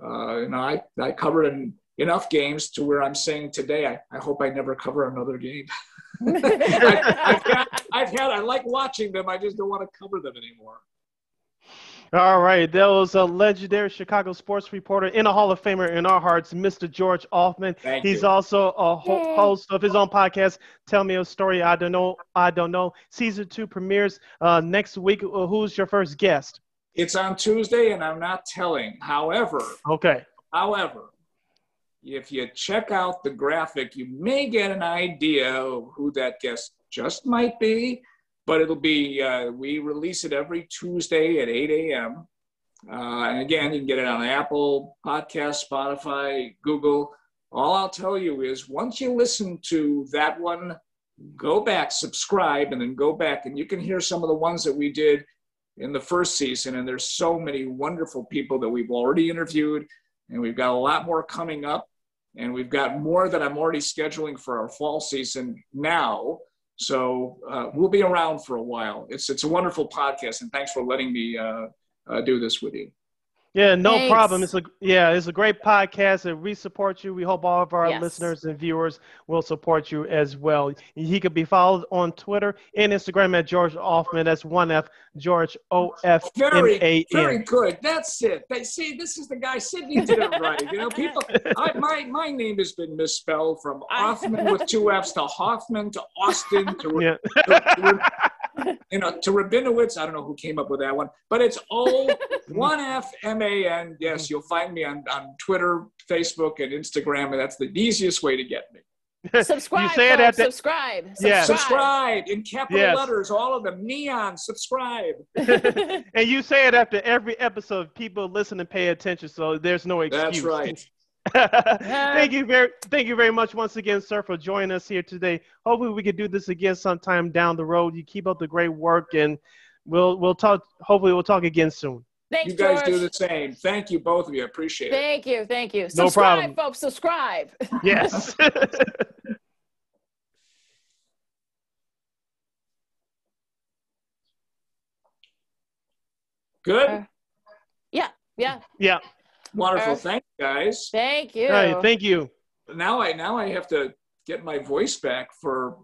Speaker 3: uh, you know, I I covered in enough games to where I'm saying today, I, I hope I never cover another game. [LAUGHS] [LAUGHS] I, I've, had, I've had, I like watching them. I just don't want to cover them anymore.
Speaker 1: All right, that was a legendary Chicago sports reporter and a Hall of Famer in our hearts, Mr. George Ofman.
Speaker 3: Thank
Speaker 1: He's
Speaker 3: you.
Speaker 1: also a ho- host of his own podcast, Tell Me a Story I Don't Know. I Don't Know. Season two premieres uh, next week. Uh, who's your first guest?
Speaker 3: It's on Tuesday, and I'm not telling. However,
Speaker 1: okay.
Speaker 3: However, if you check out the graphic, you may get an idea of who that guest just might be. But it'll be, uh, we release it every Tuesday at 8 a.m. Uh, and again, you can get it on Apple Podcast, Spotify, Google. All I'll tell you is once you listen to that one, go back, subscribe, and then go back, and you can hear some of the ones that we did in the first season. And there's so many wonderful people that we've already interviewed, and we've got a lot more coming up and we've got more that I'm already scheduling for our fall season now. So uh, we'll be around for a while. It's it's a wonderful podcast, and thanks for letting me uh, uh, do this with you.
Speaker 1: Yeah, no Thanks. problem. It's a yeah, it's a great podcast, and we support you. We hope all of our yes. listeners and viewers will support you as well. He could be followed on Twitter and Instagram at George Ofman. That's one F George O F M A N.
Speaker 3: Very good. That's it. They see this is the guy. Sydney did it right. You know, people. [LAUGHS] I, my my name has been misspelled from Offman with two F's to Hoffman to Austin to. Yeah. to, to [LAUGHS] you know, to Rabinowitz, I don't know who came up with that one, but it's O [LAUGHS] one F M A N. Yes, mm-hmm. you'll find me on, on Twitter, Facebook, and Instagram, and that's the easiest way to get me.
Speaker 2: Subscribe. you say it at the, subscribe.
Speaker 3: Yeah. Subscribe in capital yes. letters, all of them, neon. Subscribe. [LAUGHS]
Speaker 1: and you say it after every episode. People listen and pay attention, so there's no excuse.
Speaker 3: That's right. [LAUGHS]
Speaker 1: thank you very thank you very much once again, sir, for joining us here today. Hopefully we could do this again sometime down the road. You keep up the great work and we'll we'll talk hopefully we'll talk again soon.
Speaker 2: Thanks,
Speaker 3: you guys
Speaker 2: George.
Speaker 3: do the same. Thank you, both of you. I appreciate
Speaker 2: thank it. Thank you. Thank you.
Speaker 1: No
Speaker 2: subscribe,
Speaker 1: problem.
Speaker 2: folks. Subscribe. [LAUGHS]
Speaker 1: Yes. [LAUGHS]
Speaker 3: Good.
Speaker 2: Uh, yeah. Yeah.
Speaker 1: Yeah.
Speaker 3: Wonderful. Thank you, guys.
Speaker 2: Thank you.
Speaker 1: Right, thank you.
Speaker 3: Now I now I have to get my voice back for.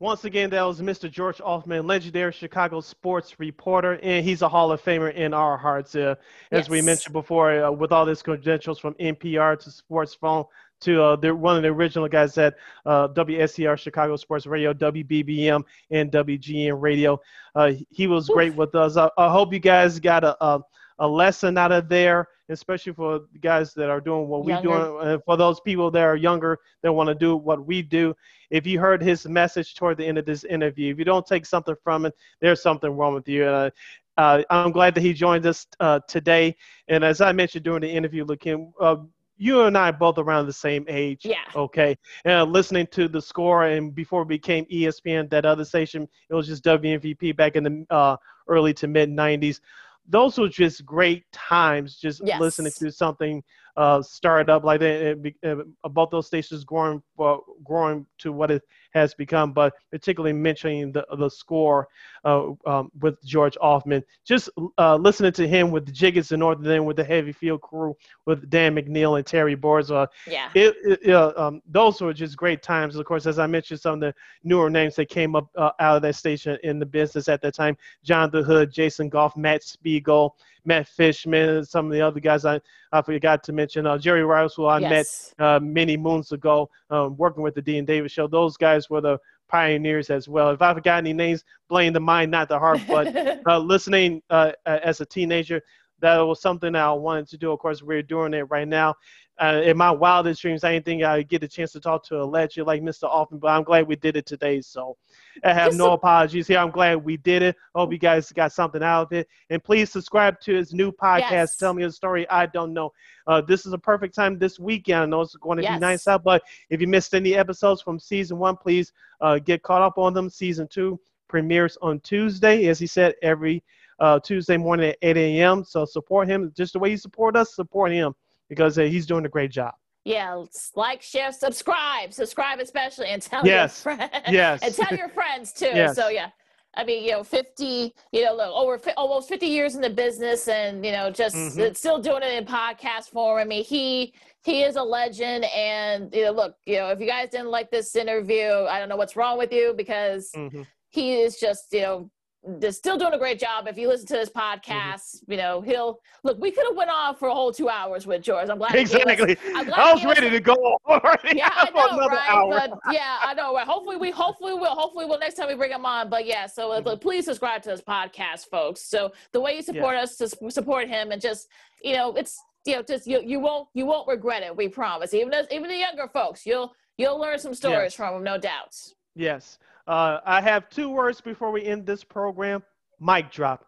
Speaker 1: Once again, that was Mr. George Ofman, legendary Chicago sports reporter, and he's a Hall of Famer in our hearts. Uh, as yes. we mentioned before, uh, with all his credentials from NPR to Sports Phone to uh, the, one of the original guys at uh, WSCR Chicago Sports Radio, WBBM, and WGN Radio. Uh, he was Oof. great with us. I, I, hope you guys got a, a, a lesson out of there, especially for guys that are doing what we do. Uh, for those people that are younger that want to do what we do. If you heard his message toward the end of this interview, if you don't take something from it, there's something wrong with you. Uh, uh, I'm glad that he joined us uh, today. And as I mentioned during the interview, look, him, uh, you and I both around the same age.
Speaker 2: Yeah.
Speaker 1: Okay. And listening to the score, and before it became ESPN, that other station, it was just WMVP back in the uh, early to mid 90s. Those were just great times, just yes. listening to something uh, started up like that. Uh, both those stations growing, uh, growing to what it has become, but particularly mentioning the the score uh, um, with George Ofman. Just uh, listening to him with the Jiggetts and North, then with the Heavy Field crew with Dan McNeil and Terry Boers.
Speaker 2: Yeah,
Speaker 1: it, it um, those were just great times. Of course, as I mentioned, some of the newer names that came up uh, out of that station in the business at that time: John the Hood, Jason Goff, Matt Spiegel. Matt Fishman, some of the other guys I, I forgot to mention. Uh, Jerry Rice, who I yes. met uh, many moons ago, um, working with the Dean Davis show. Those guys were the pioneers as well. If I forgot any names, blame the mind, not the heart. But [LAUGHS] uh, listening uh, as a teenager, that was something that I wanted to do. Of course, we're doing it right now uh, in my wildest dreams, I didn't think I'd get a chance to talk to a legend like Mr. Ofman, but I'm glad we did it today. So I have Just no apologies here. I'm glad we did it. Hope you guys got something out of it. And please subscribe to his new podcast, yes. Tell Me a Story I Don't Know. Uh, this is a perfect time this weekend. I know it's going to yes. be nice out, but if you missed any episodes from season one, please uh, get caught up on them. Season two premieres on Tuesday, as he said, every uh, Tuesday morning at 8 a.m. So support him just the way you support us, support him because uh, he's doing a great job.
Speaker 2: Yeah, like, share, subscribe, subscribe especially, and tell
Speaker 1: yes.
Speaker 2: your friends.
Speaker 1: Yes.
Speaker 2: and tell your friends too. [LAUGHS]
Speaker 1: Yes.
Speaker 2: So yeah, I mean, you know, 50, you know, look, over almost 50 years in the business and, you know, just mm-hmm. still doing it in podcast form. I mean, he, he is a legend. And, you know, look, you know, if you guys didn't like this interview, I don't know what's wrong with you because mm-hmm. he is just, you know, they're still doing a great job. If you listen to this podcast, mm-hmm. you know he'll look. We could have went off for a whole two hours with George. I'm glad.
Speaker 1: Exactly. I'm glad I was ready to go already.
Speaker 2: Yeah, [LAUGHS] I know, right? Hour. But yeah, I know, right? Hopefully, we hopefully will. Hopefully, we'll next time we bring him on. But yeah, so uh, mm-hmm. please subscribe to this podcast, folks. So the way you support yeah. us to support him, and just you know, it's you know, just you you won't you won't regret it. We promise. Even as even the younger folks, you'll you'll learn some stories from him, no doubts.
Speaker 1: Yes. Uh, I have two words before we end this program. Mic drop.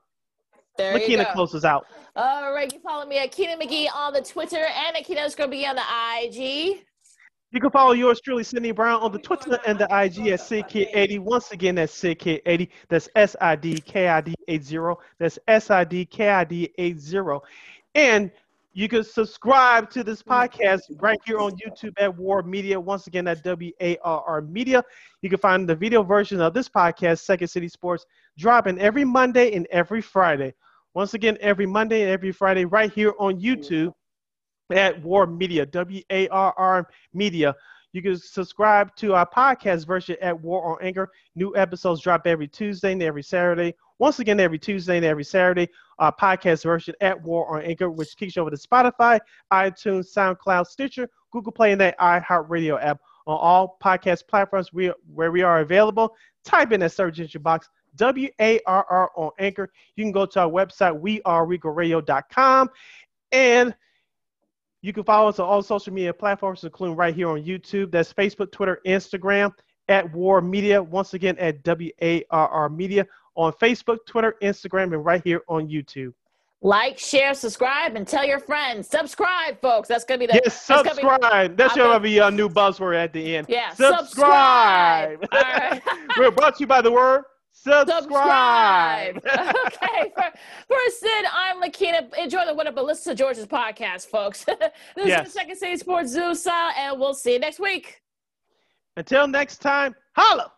Speaker 2: There go.
Speaker 1: closes out.
Speaker 2: All right, you follow me at Lakina McGee on the Twitter and at Lakina McGee on the IG.
Speaker 1: You can follow yours truly, Sydney Brown, on the Twitter and the IG at SidKid80. Once again, that's SidKid80. That's S I D K I D 80. That's S I D K I D 80. And you can subscribe to this mm. podcast right here on YouTube at WARR Media. Once again, at W A R R Media. You can find the video version of this podcast, Second City Sports, dropping every Monday and every Friday. Once again, every Monday and every Friday, right here on YouTube at WARR Media, W A R R Media. You can subscribe to our podcast version at WARR on Anchor. New episodes drop every Tuesday and every Saturday. Once again, every Tuesday and every Saturday, our podcast version at WARR on Anchor, which kicks you over to Spotify, iTunes, SoundCloud, Stitcher, Google Play, and that iHeartRadio app on all podcast platforms we, where we are available. Type in that search engine box W A R R on Anchor. You can go to our website, weareregalradio.com, and you can follow us on all social media platforms, including right here on YouTube. That's Facebook, Twitter, Instagram at WARR Media. Once again, at W A R R Media on Facebook, Twitter, Instagram, and right here on YouTube.
Speaker 2: Like, share, subscribe, and tell your friends. Subscribe, folks. That's gonna be the
Speaker 1: yes. Subscribe. That's, be, that's gonna be a new buzzword at the end.
Speaker 2: Yeah.
Speaker 1: Subscribe. subscribe. All right. [LAUGHS] We're brought to you by the word subscribe. [LAUGHS]
Speaker 2: okay. For, for Sid, I'm Lakina. Enjoy the winter, but listen to George's podcast, folks. [LAUGHS] this yes. is the Second City Sports Zoo, style, and we'll see you next week.
Speaker 1: Until next time, holla.